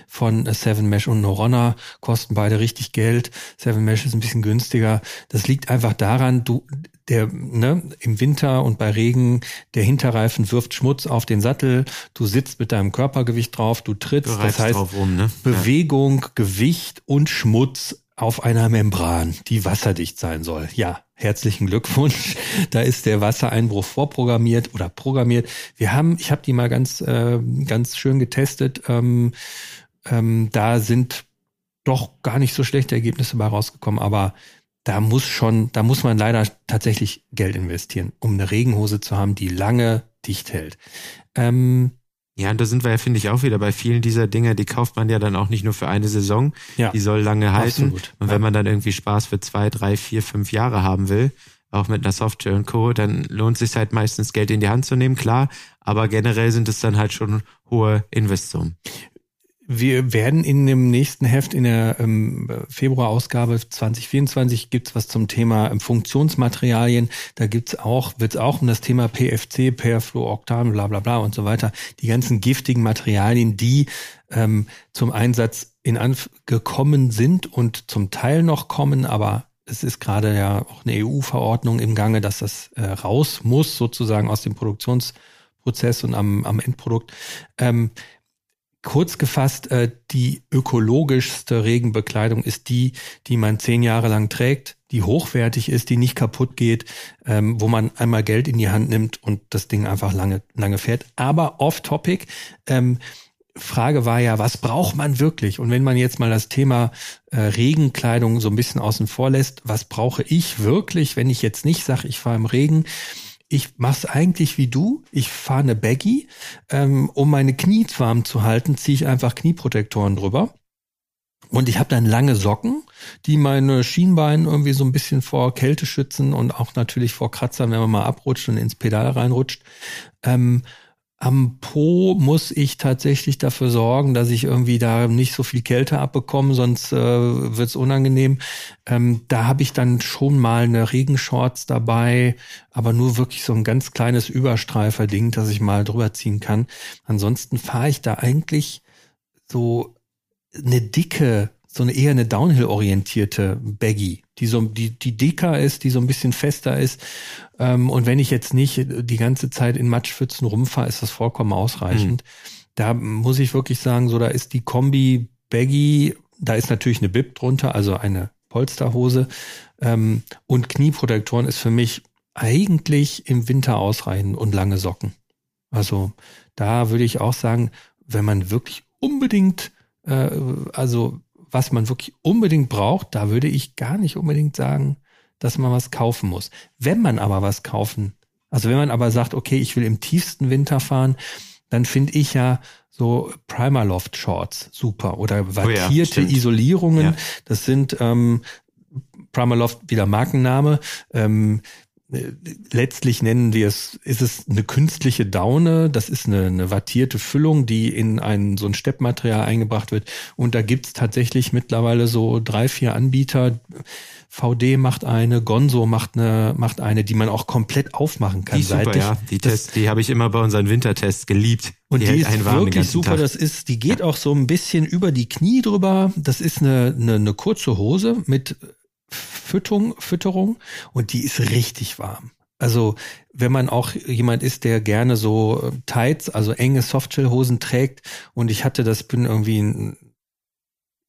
von Seven Mesh und Noronna, kosten beide richtig Geld. Seven Mesh ist ein bisschen günstiger. Das liegt einfach daran, du, der, ne, im Winter und bei Regen, der Hinterreifen wirft Schmutz auf den Sattel, du sitzt mit deinem Körpergewicht drauf, du trittst, du das heißt rum, ne? Bewegung, ja. Gewicht und Schmutz auf einer Membran, die wasserdicht sein soll. Ja, herzlichen Glückwunsch. (laughs) Da ist der Wassereinbruch vorprogrammiert oder programmiert. Wir haben, ich habe die mal ganz, äh, ganz schön getestet. Ähm, ähm, da sind doch gar nicht so schlechte Ergebnisse bei rausgekommen, aber da muss schon, da muss man leider tatsächlich Geld investieren, um eine Regenhose zu haben, die lange dicht hält. Ähm, ja, und da sind wir ja, finde ich, auch wieder bei vielen dieser Dinge, die kauft man ja dann auch nicht nur für eine Saison, ja, die soll lange halten. Absolut. Und wenn man dann irgendwie Spaß für zwei, drei, vier, fünf Jahre haben will, auch mit einer Software und Co., dann lohnt sich halt meistens Geld in die Hand zu nehmen, klar, aber generell sind es dann halt schon hohe Investsummen. Wir werden in dem nächsten Heft, in der ähm, Februarausgabe 2024, gibt's was zum Thema ähm, Funktionsmaterialien. Da gibt's auch, wird's auch um das Thema PFC, Perfluoroktan, bla bla bla und so weiter. Die ganzen giftigen Materialien, die ähm, zum Einsatz in Anf gekommen sind und zum Teil noch kommen, aber es ist gerade ja auch eine EU-Verordnung im Gange, dass das äh, raus muss, sozusagen aus dem Produktionsprozess und am, am Endprodukt. Ähm, Kurz gefasst, äh, die ökologischste Regenbekleidung ist die, die man zehn Jahre lang trägt, die hochwertig ist, die nicht kaputt geht, ähm, wo man einmal Geld in die Hand nimmt und das Ding einfach lange, lange fährt. Aber off-topic, ähm, Frage war ja, was braucht man wirklich? Und wenn man jetzt mal das Thema äh, Regenkleidung so ein bisschen außen vor lässt, was brauche ich wirklich, wenn ich jetzt nicht sage, ich fahre im Regen? Ich mache es eigentlich wie du. Ich fahre eine Baggy. Ähm, um meine Knie warm zu halten, ziehe ich einfach Knieprotektoren drüber. Und ich habe dann lange Socken, die meine Schienbeine irgendwie so ein bisschen vor Kälte schützen und auch natürlich vor Kratzern, wenn man mal abrutscht und ins Pedal reinrutscht. Ähm, am Po muss ich tatsächlich dafür sorgen, dass ich irgendwie da nicht so viel Kälte abbekomme, sonst äh, wird es unangenehm. Ähm, da habe ich dann schon mal eine Regenshorts dabei, aber nur wirklich so ein ganz kleines Überstreifer-Ding, dass ich mal drüber ziehen kann. Ansonsten fahre ich da eigentlich so eine dicke so eine eher eine Downhill-orientierte Baggy, die so die die dicker ist, die so ein bisschen fester ist. Ähm, und wenn ich jetzt nicht die ganze Zeit in Matschpfützen rumfahre, ist das vollkommen ausreichend. Mhm. Da muss ich wirklich sagen, so da ist die Kombi Baggy, da ist natürlich eine Bib drunter, also eine Polsterhose ähm, und Knieprotektoren ist für mich eigentlich im Winter ausreichend und lange Socken. Also da würde ich auch sagen, wenn man wirklich unbedingt äh, also was man wirklich unbedingt braucht, da würde ich gar nicht unbedingt sagen, dass man was kaufen muss. Wenn man aber was kaufen, also wenn man aber sagt, okay, ich will im tiefsten Winter fahren, dann finde ich ja so Primaloft Shorts super oder wattierte oh ja, Isolierungen. Ja. Das sind ähm, Primaloft wieder Markenname. Ähm, letztlich nennen wir es, ist es eine künstliche Daune, das ist eine, eine wattierte Füllung, die in ein so ein Steppmaterial eingebracht wird. Und da gibt's tatsächlich mittlerweile so drei, vier Anbieter. VD macht eine, Gonzo macht eine, macht eine, die man auch komplett aufmachen kann. Die super, ja. Die Tests, die habe ich immer bei unseren Wintertests geliebt. Und die, die ist wirklich super. Tag. Das ist, die geht auch so ein bisschen über die Knie drüber. Das ist eine, eine, eine kurze Hose mit Fütterung, Fütterung und die ist richtig warm. Also wenn man auch jemand ist, der gerne so äh, Tights, also enge Softshell-Hosen trägt und ich hatte das, bin irgendwie ein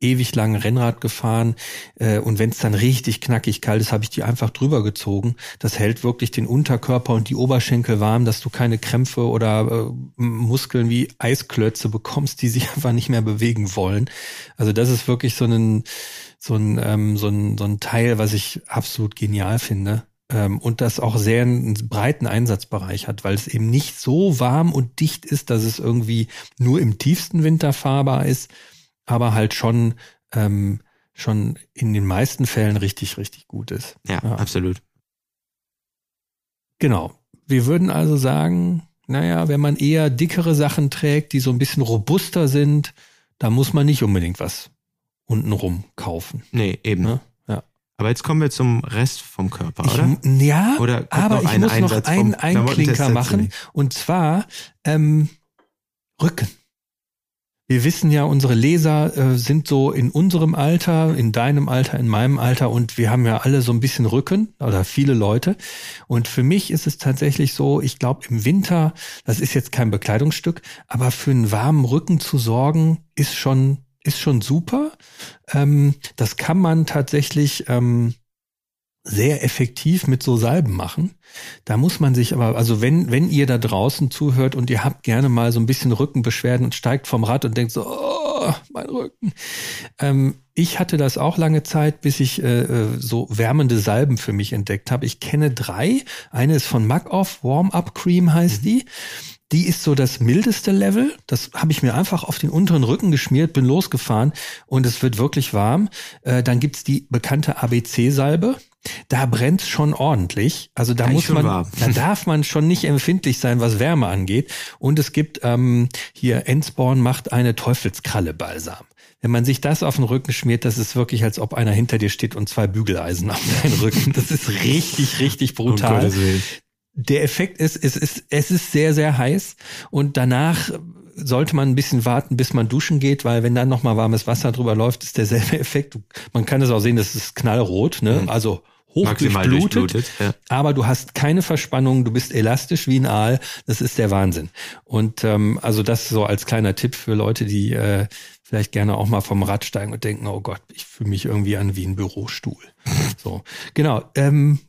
ewig lang Rennrad gefahren äh, und wenn es dann richtig knackig kalt ist, habe ich die einfach drüber gezogen. Das hält wirklich den Unterkörper und die Oberschenkel warm, dass du keine Krämpfe oder äh, Muskeln wie Eisklötze bekommst, die sich (laughs) einfach nicht mehr bewegen wollen. Also das ist wirklich so ein so ein, ähm, so ein, so ein Teil, was ich absolut genial finde. Ähm, und das auch sehr einen breiten Einsatzbereich hat, weil es eben nicht so warm und dicht ist, dass es irgendwie nur im tiefsten Winter fahrbar ist, aber halt schon, ähm, schon in den meisten Fällen richtig, richtig gut ist. Ja, ja. absolut. Genau. Wir würden also sagen, naja, wenn man eher dickere Sachen trägt, die so ein bisschen robuster sind, da muss man nicht unbedingt was untenrum kaufen. Nee, eben. Ne? Ja. Aber jetzt kommen wir zum Rest vom Körper, oder? Ich, ja, oder aber ich muss Einsatz noch einen Einklinker machen. Und zwar ähm, Rücken. Wir wissen ja, unsere Leser äh, sind so in unserem Alter, in deinem Alter, in meinem Alter und wir haben ja alle so ein bisschen Rücken oder viele Leute. Und für mich ist es tatsächlich so, ich glaube im Winter, das ist jetzt kein Bekleidungsstück, aber für einen warmen Rücken zu sorgen, ist schon ist schon super. Ähm, das kann man tatsächlich ähm, sehr effektiv mit so Salben machen. Da muss man sich aber, also wenn, wenn ihr da draußen zuhört und ihr habt gerne mal so ein bisschen Rückenbeschwerden und steigt vom Rad und denkt so, oh, mein Rücken. Ähm, ich hatte das auch lange Zeit, bis ich äh, äh so wärmende Salben für mich entdeckt habe. Ich kenne drei. Eine ist von Mac Off, Warm Up Cream heißt mhm. die. Die ist so das mildeste Level. Das habe ich mir einfach auf den unteren Rücken geschmiert, bin losgefahren und es wird wirklich warm. Äh, dann gibt's die bekannte ABC-Salbe. Da brennt schon ordentlich. Also da Ja, muss man, warm. da darf man schon nicht empfindlich sein, was Wärme angeht. Und es gibt ähm, hier Endsborn macht eine Teufelskralle Balsam. Wenn man sich das auf den Rücken schmiert, das ist wirklich, als ob einer hinter dir steht und zwei Bügeleisen auf deinen Rücken. Das ist richtig, richtig brutal Um. Der Effekt ist, es ist, es ist sehr, sehr heiß und danach sollte man ein bisschen warten, bis man duschen geht, weil wenn dann nochmal warmes Wasser drüber läuft, ist derselbe (laughs) Effekt. Man kann es auch sehen, das ist knallrot, ne? Also hoch durchblutet, durchblutet, ja. aber du hast keine Verspannung, du bist elastisch wie ein Aal. Das ist der Wahnsinn. Und ähm, also das so als kleiner Tipp für Leute, die äh, vielleicht gerne auch mal vom Rad steigen und denken, oh Gott, ich fühle mich irgendwie an wie ein Bürostuhl. (laughs) So, genau. Ähm,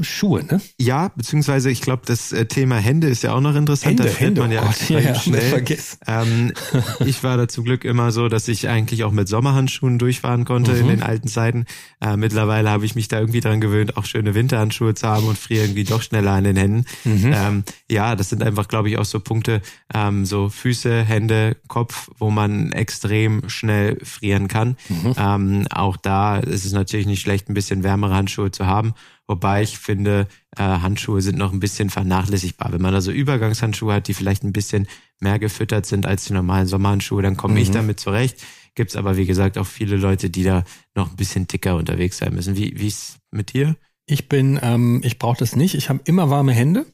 Schuhe, ne? Ja, beziehungsweise ich glaube, das äh, Thema Hände ist ja auch noch interessant. Hände, da Hände, man ja oh Gott, ja, wir schnell. Ähm, (laughs) ich war da zum Glück immer so, dass ich eigentlich auch mit Sommerhandschuhen durchfahren konnte in Mhm. den alten Zeiten. Äh, mittlerweile habe ich mich da irgendwie dran gewöhnt, auch schöne Winterhandschuhe zu haben und friere irgendwie doch schneller an den Händen. Mhm. Ähm, ja, das sind einfach, glaube ich, auch so Punkte, ähm, so Füße, Hände, Kopf, wo man extrem schnell frieren kann. Mhm. Ähm, auch da ist es natürlich nicht schlecht, ein bisschen wärmere Handschuhe zu haben. Wobei ich finde, äh, Handschuhe sind noch ein bisschen vernachlässigbar. Wenn man also Übergangshandschuhe hat, die vielleicht ein bisschen mehr gefüttert sind als die normalen Sommerhandschuhe, dann komme ich damit zurecht. Gibt's aber, wie gesagt, auch viele Leute, die da noch ein bisschen dicker unterwegs sein müssen. Wie wie ist mit dir? Ich bin, ähm, ich brauche das nicht. Ich habe immer warme Hände.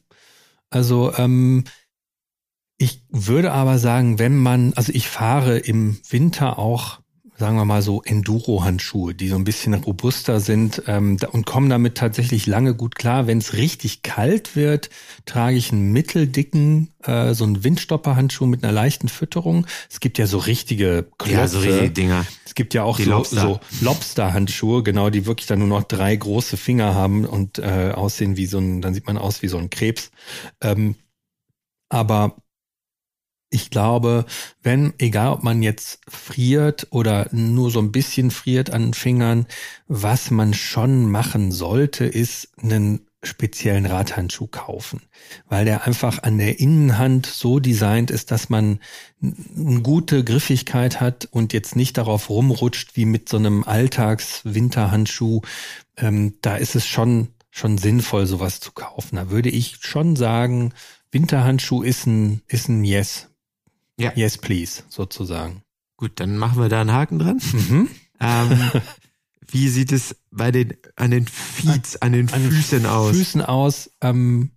Also ähm, ich würde aber sagen, wenn man, also ich fahre im Winter auch, sagen wir mal so Enduro-Handschuhe, die so ein bisschen robuster sind ähm, und kommen damit tatsächlich lange gut klar. Wenn es richtig kalt wird, trage ich einen mitteldicken, äh, so einen Windstopper-Handschuh mit einer leichten Fütterung. Es gibt ja so richtige Klötze. Ja, so richtige Dinger. Es gibt ja auch Die so, Lobster. so Lobster-Handschuhe, genau, die wirklich dann nur noch drei große Finger haben und äh, aussehen wie so ein, dann sieht man aus wie so ein Krebs. Ähm, aber ich glaube, wenn, egal ob man jetzt friert oder nur so ein bisschen friert an den Fingern, was man schon machen sollte, ist einen speziellen Radhandschuh kaufen, weil der einfach an der Innenhand so designt ist, dass man eine gute Griffigkeit hat und jetzt nicht darauf rumrutscht wie mit so einem Alltags-Winterhandschuh. Ähm, da ist es schon schon sinnvoll, sowas zu kaufen. Da würde ich schon sagen, Winterhandschuh ist ein ist ein Yes, Ja. yes please sozusagen. Gut, dann machen wir da einen Haken dran. Mhm. Ähm, (laughs) wie sieht es bei den an den Feeds, an den An den Füßen aus? Füßen aus, ähm,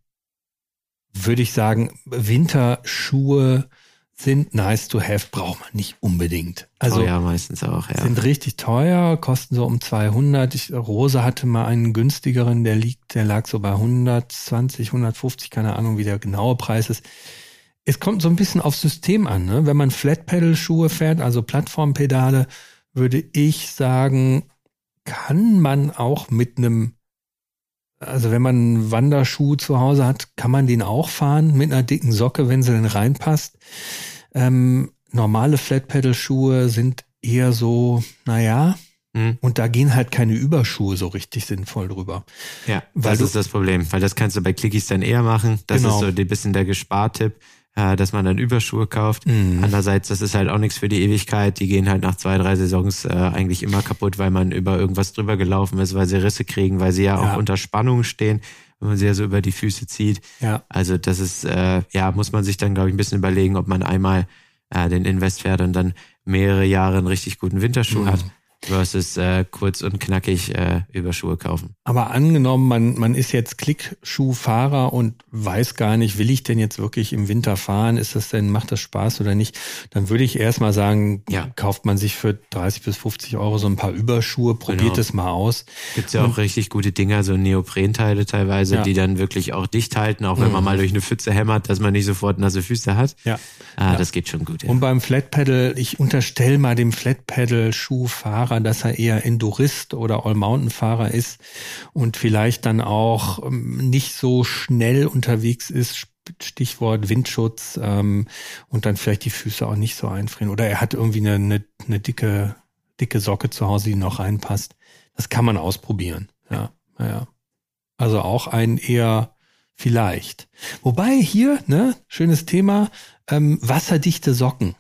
würde ich sagen, Winterschuhe sind nice to have, braucht man nicht unbedingt. Also ja, meistens auch, ja. sind richtig teuer, kosten so um 200. Ich, Rose hatte mal einen günstigeren, der liegt, der lag so bei 120, 150, keine Ahnung, wie der genaue Preis ist. Es kommt so ein bisschen aufs System an. Ne? Wenn man Flat-Pedal-Schuhe fährt, also Plattformpedale, würde ich sagen, kann man auch mit einem, also wenn man einen Wanderschuh zu Hause hat, kann man den auch fahren mit einer dicken Socke, wenn sie denn reinpasst. Ähm, normale Flat-Pedal-Schuhe sind eher so, naja, Hm. und da gehen halt keine Überschuhe so richtig sinnvoll drüber. Ja, Weil das du- ist das Problem, weil das kannst du bei Clickies dann eher machen. Das Genau. ist so ein bisschen der Gespartipp, äh, dass man dann Überschuhe kauft. Mhm. Andererseits, das ist halt auch nichts für die Ewigkeit. Die gehen halt nach zwei, drei Saisons äh, eigentlich immer kaputt, weil man über irgendwas drüber gelaufen ist, weil sie Risse kriegen, weil sie ja, Ja. auch unter Spannung stehen, wenn man sie ja so über die Füße zieht. Ja. Also das ist, äh, ja, muss man sich dann, glaube ich, ein bisschen überlegen, ob man einmal äh, den Invest fährt und dann mehrere Jahre einen richtig guten Winterschuh Mhm. hat, versus äh, kurz und knackig äh, Überschuhe kaufen. Aber angenommen, man, man ist jetzt Klickschuhfahrer und weiß gar nicht, will ich denn jetzt wirklich im Winter fahren? Ist das denn, macht das Spaß oder nicht? Dann würde ich erstmal sagen, Ja. kauft man sich für 30 bis 50 Euro so ein paar Überschuhe, probiert Genau. es mal aus. Gibt's ja auch richtig gute Dinger, so Neoprenteile teilweise, Ja. die dann wirklich auch dicht halten, auch wenn man Mhm. mal durch eine Pfütze hämmert, dass man nicht sofort nasse Füße hat. Ja. Ah, Ja. Das geht schon gut. Ja. Und beim Flatpedal, ich unterstelle mal dem Flatpedal-Schuhfahrer, dass er eher Endurist oder All-Mountain-Fahrer ist und vielleicht dann auch ähm, nicht so schnell unterwegs ist, Stichwort Windschutz, ähm, und dann vielleicht die Füße auch nicht so einfrieren. Oder er hat irgendwie eine, eine, eine dicke, dicke Socke zu Hause, die noch reinpasst. Das kann man ausprobieren. Ja, ja. Also auch ein eher Vielleicht. Wobei hier, ne, schönes Thema, ähm, wasserdichte Socken.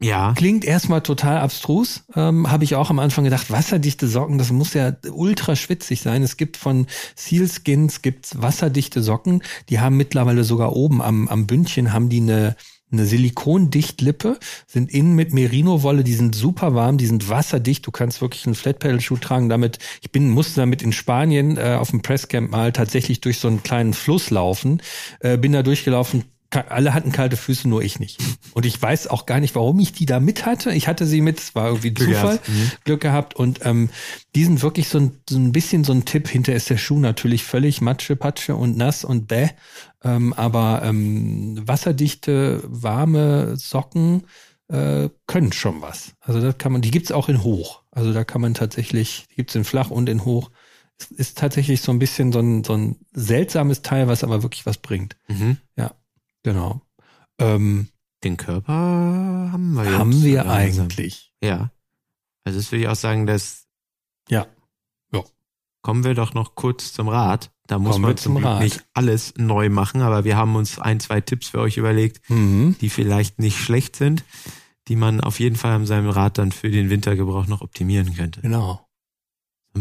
Ja. Klingt erstmal total abstrus. Ähm, Habe ich auch am Anfang gedacht, wasserdichte Socken, das muss ja ultra schwitzig sein. Es gibt von Sealskins gibt's wasserdichte Socken. Die haben mittlerweile sogar oben am, am Bündchen haben die eine eine Silikondichtlippe, sind innen mit Merino-Wolle, die sind super warm, die sind wasserdicht. Du kannst wirklich einen Flatpedal-Schuh tragen. Damit, ich bin, musste damit in Spanien äh, auf dem Presscamp mal tatsächlich durch so einen kleinen Fluss laufen, äh, bin da durchgelaufen, alle hatten kalte Füße, nur ich nicht. Und ich weiß auch gar nicht, warum ich die da mit hatte. Ich hatte sie mit, es war irgendwie Glück Zufall, gehabt. Mhm. Glück gehabt. Und ähm, die sind wirklich so ein, so ein bisschen so ein Tipp. Hinter ist der Schuh natürlich völlig Matsche, Patsche und nass und bäh. Ähm, aber ähm, wasserdichte, warme Socken äh, können schon was. Also das kann man, die gibt's auch in hoch. Also da kann man tatsächlich, die gibt's in flach und in hoch. Es ist tatsächlich so ein bisschen so ein, so ein seltsames Teil, was aber wirklich was bringt. Mhm. Ja. Genau. Ähm, Den Körper haben wir jetzt. Haben wir eigentlich. Ja. Also das würde ich auch sagen, dass. Ja. ja. Kommen wir doch noch kurz zum Rad. Da muss Kommen man zum Glück nicht alles neu machen, aber wir haben uns ein, zwei Tipps für euch überlegt, mhm. die vielleicht nicht schlecht sind, die man auf jeden Fall an seinem Rad dann für den Wintergebrauch noch optimieren könnte. Genau.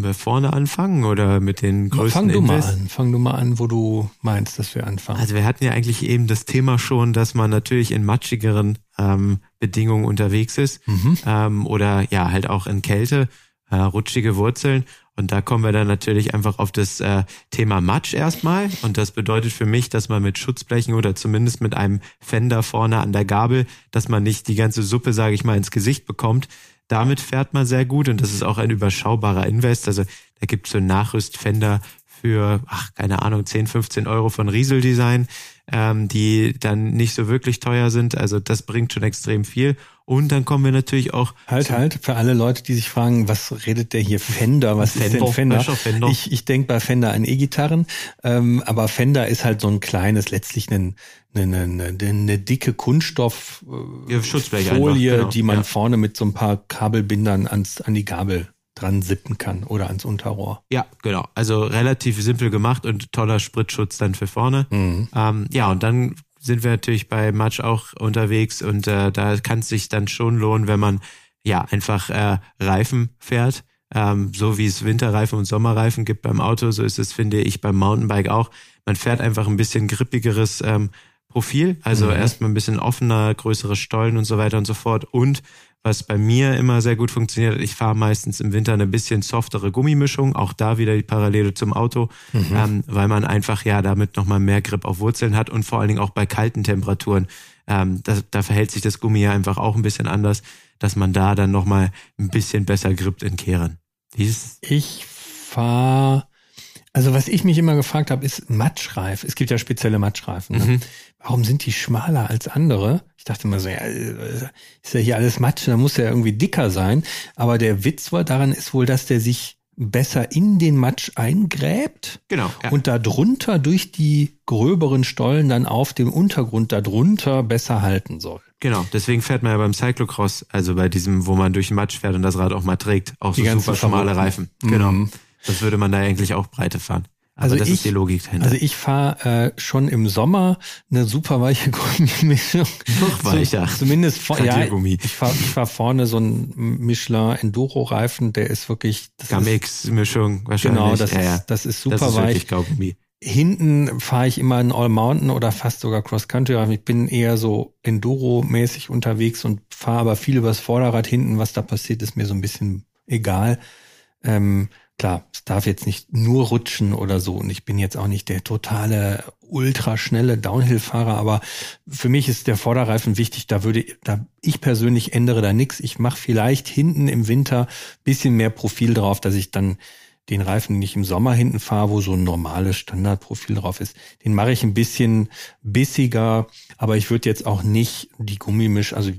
Wir vorne anfangen oder mit den größten Fang du Invest? mal an. Fang du mal an, wo du meinst, dass wir anfangen. Also wir hatten ja eigentlich eben das Thema schon, dass man natürlich in matschigeren ähm, Bedingungen unterwegs ist mhm. ähm, oder ja halt auch in Kälte, äh, rutschige Wurzeln. Und da kommen wir dann natürlich einfach auf das äh, Thema Matsch erstmal. Und das bedeutet für mich, dass man mit Schutzblechen oder zumindest mit einem Fender vorne an der Gabel, dass man nicht die ganze Suppe, sage ich mal, ins Gesicht bekommt, damit fährt man sehr gut und das ist auch ein überschaubarer Invest. Also da gibt es so Nachrüstfender für, ach, keine Ahnung, 10, 15 Euro von Riesel Design, ähm, die dann nicht so wirklich teuer sind. Also das bringt schon extrem viel. Und dann kommen wir natürlich auch. Halt, halt, für alle Leute, die sich fragen, was redet der hier Fender? Was Fender, ist denn Fender? Fender? Ich, ich denke bei Fender an E-Gitarren, ähm, aber Fender ist halt so ein kleines, letztlich ein, eine, eine, eine dicke Kunststofffolie, ja, genau. die man ja. vorne mit so ein paar Kabelbindern ans, an die Gabel dran sippen kann oder ans Unterrohr. Ja, genau. Also relativ simpel gemacht und toller Spritschutz dann für vorne. Mhm. Ähm, ja, und dann sind wir natürlich bei Match auch unterwegs und äh, da kann es sich dann schon lohnen, wenn man ja einfach äh, Reifen fährt. Ähm, so wie es Winterreifen und Sommerreifen gibt beim Auto, so ist es, finde ich, beim Mountainbike auch. Man fährt einfach ein bisschen grippigeres ähm, Profil, also mhm. erstmal ein bisschen offener, größere Stollen und so weiter und so fort. Und was bei mir immer sehr gut funktioniert, ich fahre meistens im Winter eine bisschen softere Gummimischung, auch da wieder die Parallele zum Auto, mhm. ähm, weil man einfach ja damit nochmal mehr Grip auf Wurzeln hat und vor allen Dingen auch bei kalten Temperaturen, ähm, da, da verhält sich das Gummi ja einfach auch ein bisschen anders, dass man da dann nochmal ein bisschen besser grippt in Kehren. Ich fahre also was ich mich immer gefragt habe, ist Matschreif. Es gibt ja spezielle Matschreifen. Ne? Mhm. Warum sind die schmaler als andere? Ich dachte immer so, ja, ist ja hier alles Matsch, da muss ja irgendwie dicker sein. Aber der Witz war daran ist wohl, dass der sich besser in den Matsch eingräbt genau, ja. und darunter durch die gröberen Stollen dann auf dem Untergrund darunter besser halten soll. Genau, deswegen fährt man ja beim Cyclocross, also bei diesem, wo man durch den Matsch fährt und das Rad auch mal trägt, auch so super schmale Reifen. Genau. Mhm. Das würde man da eigentlich auch Breite fahren. Aber also das ich, ist die Logik dahinter. Also ich fahre äh, schon im Sommer eine super weiche (laughs) Gummimischung. Noch weicher. So, zumindest vor, ja, ich fahre ich fahr vorne so ein Michelin Enduro Reifen, der ist wirklich Gamex Mischung wahrscheinlich. Genau, das ja, ist das ist super das ist weich. Kaugummi. Hinten fahre ich immer in All Mountain oder fast sogar Cross Country. Ich bin eher so Enduro-mäßig unterwegs und fahre aber viel übers Vorderrad hinten. Was da passiert, ist mir so ein bisschen egal. Ähm, klar, es darf jetzt nicht nur rutschen oder so. Und ich bin jetzt auch nicht der totale ultraschnelle Downhill-Fahrer, aber für mich ist der Vorderreifen wichtig. Da würde, da ich persönlich ändere da nichts. Ich mache vielleicht hinten im Winter bisschen mehr Profil drauf, dass ich dann den Reifen nicht im Sommer hinten fahre, wo so ein normales Standardprofil drauf ist. Den mache ich ein bisschen bissiger, aber ich würde jetzt auch nicht die Gummimisch, also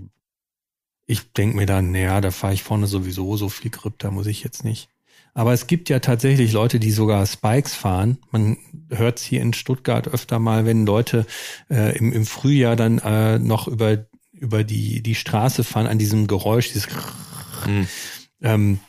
ich denke mir dann, naja, da fahre ich vorne sowieso so viel Grip, da muss ich jetzt nicht. Aber es gibt ja tatsächlich Leute, die sogar Spikes fahren. Man hört es hier in Stuttgart öfter mal, wenn Leute äh, im, im Frühjahr dann äh, noch über, über die, die Straße fahren an diesem Geräusch, dieses mhm. ähm,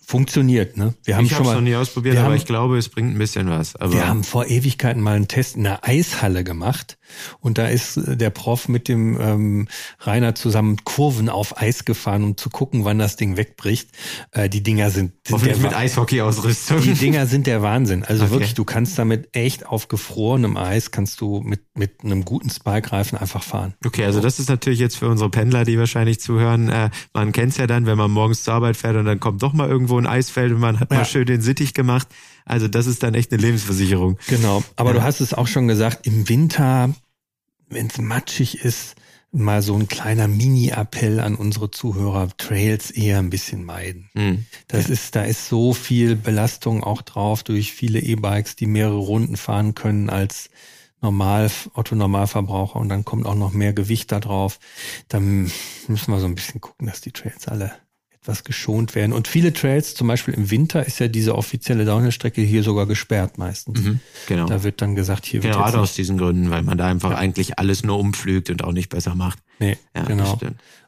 funktioniert, ne? Wir haben ich schon mal, noch nie ausprobiert, aber haben, ich glaube, es bringt ein bisschen was. Aber wir haben vor Ewigkeiten mal einen Test in der Eishalle gemacht und da ist der Prof mit dem ähm, Rainer zusammen Kurven auf Eis gefahren, um zu gucken, wann das Ding wegbricht. Äh, die Dinger sind, sind Hoffentlich der, mit Eishockey-Ausrüstung. Die Dinger sind der Wahnsinn. Also (laughs) okay. wirklich, du kannst damit echt auf gefrorenem Eis kannst du mit mit einem guten Spike-Reifen einfach fahren. Okay, also das ist natürlich jetzt für unsere Pendler, die wahrscheinlich zuhören. Äh, man kennt's ja dann, wenn man morgens zur Arbeit fährt und dann kommt doch mal irgendwo ein Eisfeld und man hat ja. mal schön den Sittich gemacht. Also das ist dann echt eine Lebensversicherung. Genau, aber ja. du hast es auch schon gesagt, im Winter, wenn es matschig ist, mal so ein kleiner Mini-Appell an unsere Zuhörer, Trails eher ein bisschen meiden. Mhm. Das ist, da ist so viel Belastung auch drauf durch viele E-Bikes, die mehrere Runden fahren können als Normal, Otto-Normalverbraucher und dann kommt auch noch mehr Gewicht da drauf. Dann müssen wir so ein bisschen gucken, dass die Trails alle etwas geschont werden. Und viele Trails, zum Beispiel im Winter, ist ja diese offizielle Downhill-Strecke hier sogar gesperrt meistens. Mhm, genau. Da wird dann gesagt, hier wird Gerade aus diesen Gründen, weil man da einfach ja. eigentlich alles nur umflügt und auch nicht besser macht. Nee, ja, genau.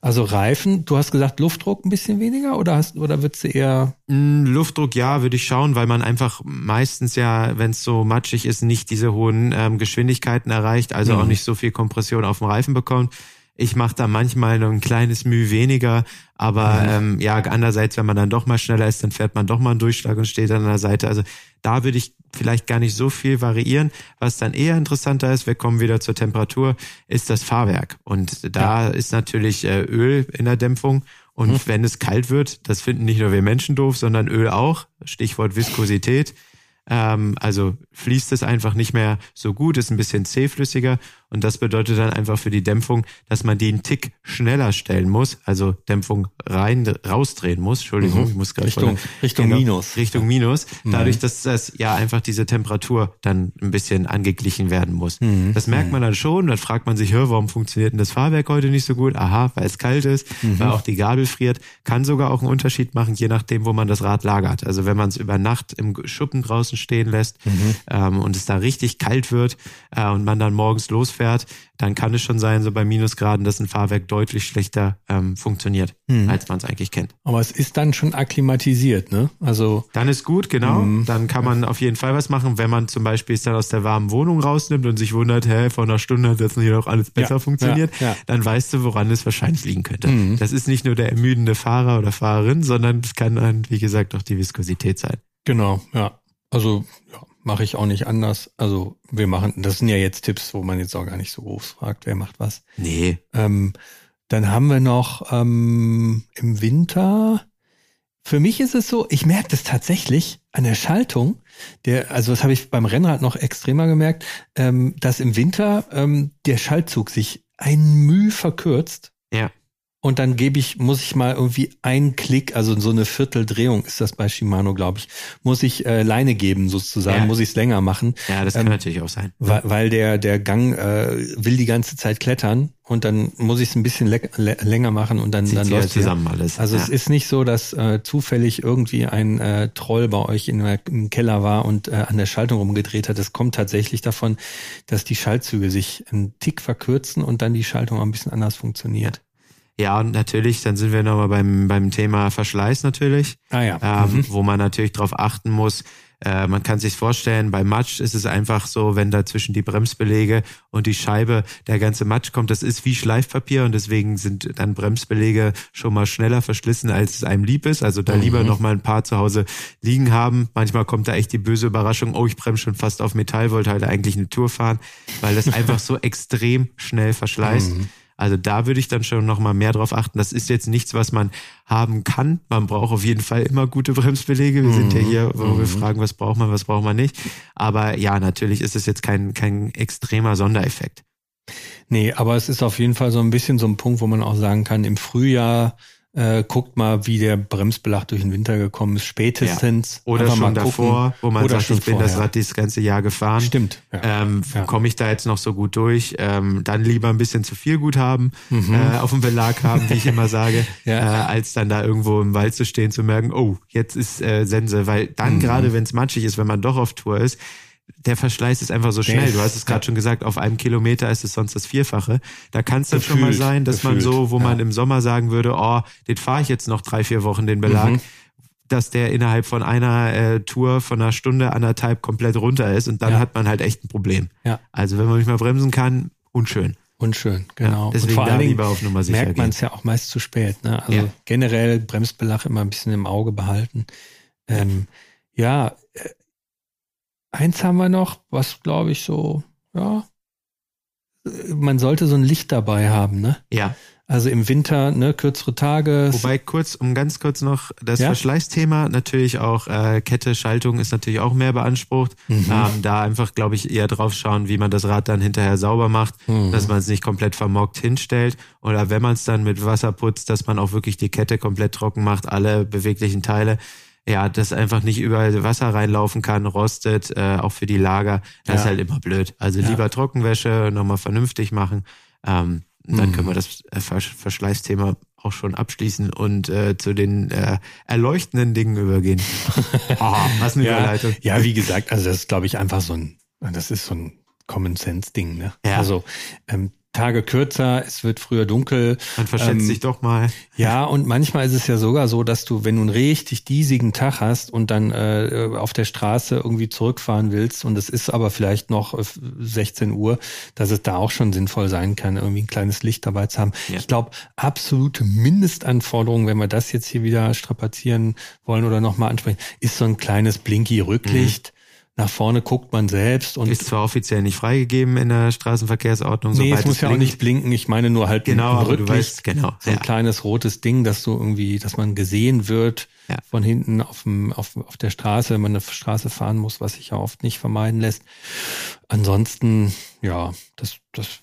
Also Reifen, du hast gesagt, Luftdruck ein bisschen weniger oder hast oder würdest du eher mm, Luftdruck ja, würde ich schauen, weil man einfach meistens ja, wenn es so matschig ist, nicht diese hohen ähm, Geschwindigkeiten erreicht, also mhm. auch nicht so viel Kompression auf dem Reifen bekommt. Ich mache da manchmal noch ein kleines Mühe weniger, aber mhm. ähm, ja, andererseits, wenn man dann doch mal schneller ist, dann fährt man doch mal einen Durchschlag und steht an der Seite. Also da würde ich vielleicht gar nicht so viel variieren. Was dann eher interessanter ist, wir kommen wieder zur Temperatur, ist das Fahrwerk. Und da ja. ist natürlich äh, Öl in der Dämpfung. Und mhm. wenn es kalt wird, das finden nicht nur wir Menschen doof, sondern Öl auch. Stichwort Viskosität. Ähm, also fließt es einfach nicht mehr so gut, ist ein bisschen zähflüssiger und das bedeutet dann einfach für die Dämpfung, dass man die einen Tick schneller stellen muss, also Dämpfung rein, rausdrehen muss. Entschuldigung, mhm. ich muss gerade Richtung, Richtung genau, Minus. Richtung Minus. Mhm. Dadurch, dass das ja einfach diese Temperatur dann ein bisschen angeglichen werden muss. Mhm. Das merkt man dann schon. Dann fragt man sich, hör, warum funktioniert denn das Fahrwerk heute nicht so gut? Aha, weil es kalt ist, mhm. weil auch die Gabel friert. Kann sogar auch einen Unterschied machen, je nachdem, wo man das Rad lagert. Also wenn man es über Nacht im Schuppen draußen stehen lässt mhm. ähm, und es da richtig kalt wird äh, und man dann morgens losfährt, fährt, dann kann es schon sein, so bei Minusgraden, dass ein Fahrwerk deutlich schlechter ähm, funktioniert, hm. als man es eigentlich kennt. Aber es ist dann schon akklimatisiert, ne? Also dann ist gut, genau. Hm. Dann kann man auf jeden Fall was machen, wenn man zum Beispiel es dann aus der warmen Wohnung rausnimmt und sich wundert, hä, vor einer Stunde hat das hier doch alles besser ja, funktioniert, ja, ja. dann weißt du, woran es wahrscheinlich liegen könnte. Hm. Das ist nicht nur der ermüdende Fahrer oder Fahrerin, sondern es kann dann, wie gesagt, auch die Viskosität sein. Genau, ja. Also ja, mache ich auch nicht anders. Also wir machen, das sind ja jetzt Tipps, wo man jetzt auch gar nicht so groß fragt, wer macht was. Nee. Ähm, dann haben wir noch ähm, im Winter. Für mich ist es so, ich merke das tatsächlich an der Schaltung. Der, also das habe ich beim Rennrad noch extremer gemerkt, ähm, dass im Winter ähm, der Schaltzug sich ein Mühe verkürzt. Ja und dann gebe ich, muss ich mal irgendwie einen Klick, also so eine Vierteldrehung ist das bei Shimano, glaube ich, muss ich äh, Leine geben sozusagen, ja. muss ich es länger machen. Ja, das kann ähm, natürlich auch sein. Weil, weil der der Gang äh, will die ganze Zeit klettern und dann muss ich es ein bisschen länger machen und dann, dann läuft zusammen alles. Also ja. es ist nicht so, dass äh, zufällig irgendwie ein äh, Troll bei euch in, im Keller war und äh, an der Schaltung rumgedreht hat. Es kommt tatsächlich davon, dass die Schaltzüge sich einen Tick verkürzen und dann die Schaltung auch ein bisschen anders funktioniert. Ja, und natürlich, dann sind wir nochmal beim, beim Thema Verschleiß natürlich, ah, ja. ähm, mhm. wo man natürlich darauf achten muss. Äh, man kann sich vorstellen, bei Matsch ist es einfach so, wenn da zwischen die Bremsbelege und die Scheibe der ganze Matsch kommt, das ist wie Schleifpapier und deswegen sind dann Bremsbelege schon mal schneller verschlissen, als es einem lieb ist. Also da mhm. lieber noch mal ein paar zu Hause liegen haben. Manchmal kommt da echt die böse Überraschung, oh, ich bremse schon fast auf Metall, wollte halt eigentlich eine Tour fahren, weil das (laughs) einfach so extrem schnell verschleißt. Mhm. Also da würde ich dann schon nochmal mehr drauf achten. Das ist jetzt nichts, was man haben kann. Man braucht auf jeden Fall immer gute Bremsbelege. Wir mhm. sind ja mhm. hier, wo mhm. wir fragen, was braucht man, was braucht man nicht. Aber ja, natürlich ist es jetzt kein, kein extremer Sondereffekt. Nee, aber es ist auf jeden Fall so ein bisschen so ein Punkt, wo man auch sagen kann, im Frühjahr äh, guckt mal, wie der Bremsbelag durch den Winter gekommen ist, spätestens. Ja. Oder schon davor, wo man Oder sagt, ich bin vorher. das Rad dieses ganze Jahr gefahren. Stimmt. Ja. Ähm, ja. Komme ich da jetzt noch so gut durch? Ähm, dann lieber ein bisschen zu viel gut haben, mhm. äh, auf dem Belag haben, wie ich immer sage, (laughs) äh, als dann da irgendwo im Wald zu stehen, zu merken, oh, jetzt ist äh, Sense. Weil dann mhm. gerade, wenn es matschig ist, wenn man doch auf Tour ist, der Verschleiß ist einfach so schnell. Du hast es gerade schon gesagt, auf einem Kilometer ist es sonst das Vierfache. Da kann es dann schon mal sein, dass gefühlt, man so, wo ja. man im Sommer sagen würde, oh, den fahre ich jetzt noch drei, vier Wochen, den Belag. Mhm. dass der innerhalb von einer äh, Tour von einer Stunde, anderthalb komplett runter ist und dann Ja. hat man halt echt ein Problem. Ja. Also wenn man nicht mal bremsen kann, unschön. Unschön, genau. Ja, deswegen und vor allen Dingen lieber auf Nummer sicher merkt man es ja auch meist zu spät. Ne? Also Ja. generell Bremsbelag immer ein bisschen im Auge behalten. Ähm, ja, eins haben wir noch, was glaube ich so, ja, man sollte so ein Licht dabei haben, ne? Ja. Also im Winter, ne, kürzere Tage. Wobei kurz, um ganz kurz noch das Ja? Verschleißthema, natürlich auch äh, Kette, Schaltung ist natürlich auch mehr beansprucht. Mhm. Ähm, da einfach, glaube ich, eher drauf schauen, wie man das Rad dann hinterher sauber macht, Mhm. dass man es nicht komplett vermockt hinstellt. Oder wenn man es dann mit Wasser putzt, dass man auch wirklich die Kette komplett trocken macht, alle beweglichen Teile. Ja, dass einfach nicht überall Wasser reinlaufen kann, rostet, äh, auch für die Lager. Das Ja. ist halt immer blöd. Also Ja. lieber Trockenwäsche, nochmal vernünftig machen. Ähm, dann Mhm. können wir das äh, Versch Verschleißthema auch schon abschließen und äh, zu den äh, erleuchtenden Dingen übergehen. (laughs) Aha, was eine ja, Überleitung. ja, wie gesagt, also das ist, glaube ich, einfach so ein, das ist so ein Common Sense Ding, ne? Ja. Also ähm, Tage kürzer, es wird früher dunkel. Man verschätzt Ähm, sich doch mal. Ja, und manchmal ist es ja sogar so, dass du, wenn du einen richtig diesigen Tag hast und dann äh, auf der Straße irgendwie zurückfahren willst und es ist aber vielleicht noch äh, 16 Uhr, dass es da auch schon sinnvoll sein kann, irgendwie ein kleines Licht dabei zu haben. Ja. Ich glaube, absolute Mindestanforderung, wenn wir das jetzt hier wieder strapazieren wollen oder nochmal ansprechen, ist so ein kleines Blinky-Rücklicht. Nach vorne guckt man selbst und Ist zwar offiziell nicht freigegeben in der Straßenverkehrsordnung, nee, es muss ja auch nicht blinken. Ich meine nur halt Genau, ein Rücklicht. weißt, genau. so ein Ja. kleines rotes Ding, dass so irgendwie, dass man gesehen wird Ja. von hinten auf, dem, auf, auf der Straße, wenn man eine Straße fahren muss, was sich ja oft nicht vermeiden lässt. Ansonsten, ja, das, das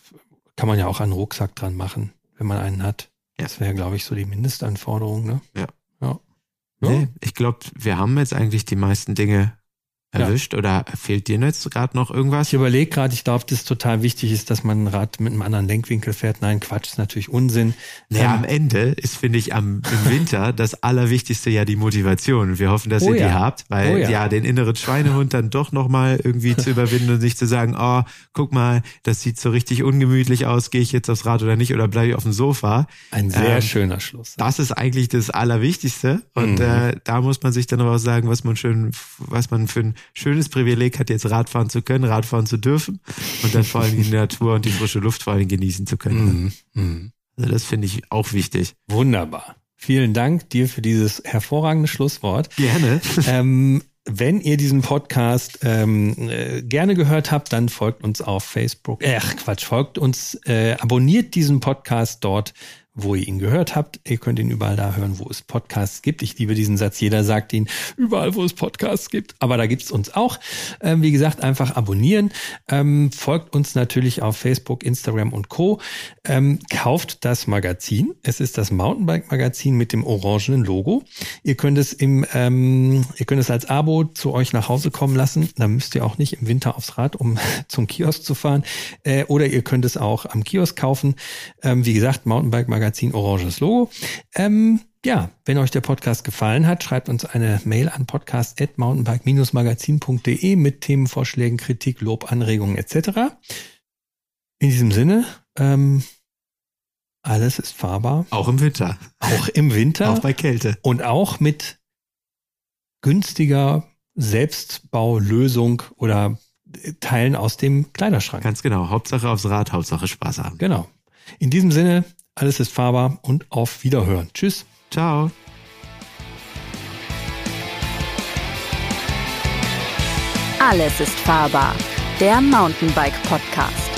kann man ja auch den Rucksack dran machen, wenn man einen hat. Ja. Das wäre, glaube ich, so die Mindestanforderung, ne? Ja. Ja. Ja. Nee, ich glaube, wir haben jetzt eigentlich die meisten Dinge Ja. erwischt. Oder fehlt dir jetzt gerade noch irgendwas? Ich überlege gerade, ich glaube, dass total wichtig ist, dass man ein Rad mit einem anderen Lenkwinkel fährt. Nein, Quatsch, ist natürlich Unsinn. Naja, Ähm, am Ende ist, finde ich, am, im Winter (laughs) das Allerwichtigste ja die Motivation. Wir hoffen, dass Oh ihr ja. die habt, weil Oh ja. ja. den inneren Schweinehund dann doch nochmal irgendwie zu (laughs) überwinden und sich zu sagen, oh, guck mal, das sieht so richtig ungemütlich aus, gehe ich jetzt aufs Rad oder nicht oder bleibe ich auf dem Sofa. ein sehr Ähm, schöner Schluss. Das ist eigentlich das Allerwichtigste. Und Mhm. äh, da muss man sich dann aber auch sagen, was man schön, was man für ein schönes Privileg hat, jetzt Radfahren zu können, Radfahren zu dürfen und dann vor allem die Natur und die frische Luft vor allem genießen zu können. Mhm. Mhm. Also das finde ich auch wichtig. Wunderbar. Vielen Dank dir für dieses hervorragende Schlusswort. Gerne. ähm, wenn ihr diesen Podcast ähm, äh, gerne gehört habt, dann folgt uns auf Facebook. Ach Quatsch, folgt uns, äh, abonniert diesen Podcast dort, wo ihr ihn gehört habt. Ihr könnt ihn überall da hören, wo es Podcasts gibt. Ich liebe diesen Satz. Jeder sagt ihn überall, wo es Podcasts gibt. Aber da gibt's uns auch. Ähm, wie gesagt, einfach abonnieren. Ähm, folgt uns natürlich auf Facebook, Instagram und Co. Ähm, kauft das Magazin. Es ist das Mountainbike-Magazin mit dem orangenen Logo. Ihr könnt es im, ähm, ihr könnt es als Abo zu euch nach Hause kommen lassen. Da müsst ihr auch nicht im Winter aufs Rad, um (laughs) zum Kiosk zu fahren. Äh, oder ihr könnt es auch am Kiosk kaufen. Ähm, wie gesagt, Mountainbike-Magazin, oranges Logo. Ähm, ja, wenn euch der Podcast gefallen hat, schreibt uns eine Mail an podcast.mountainbike-magazin.de mit Themenvorschlägen, Kritik, Lob, Anregungen etc. In diesem Sinne, ähm, alles ist fahrbar, Auch im Winter. auch im Winter Auch bei Kälte. und auch mit günstiger Selbstbaulösung oder Teilen aus dem Kleiderschrank. Ganz genau. Hauptsache aufs Rad, Hauptsache Spaß haben. Genau. In diesem Sinne, alles ist fahrbar und auf Wiederhören. Tschüss. Ciao. Alles ist fahrbar. Der Mountainbike Podcast.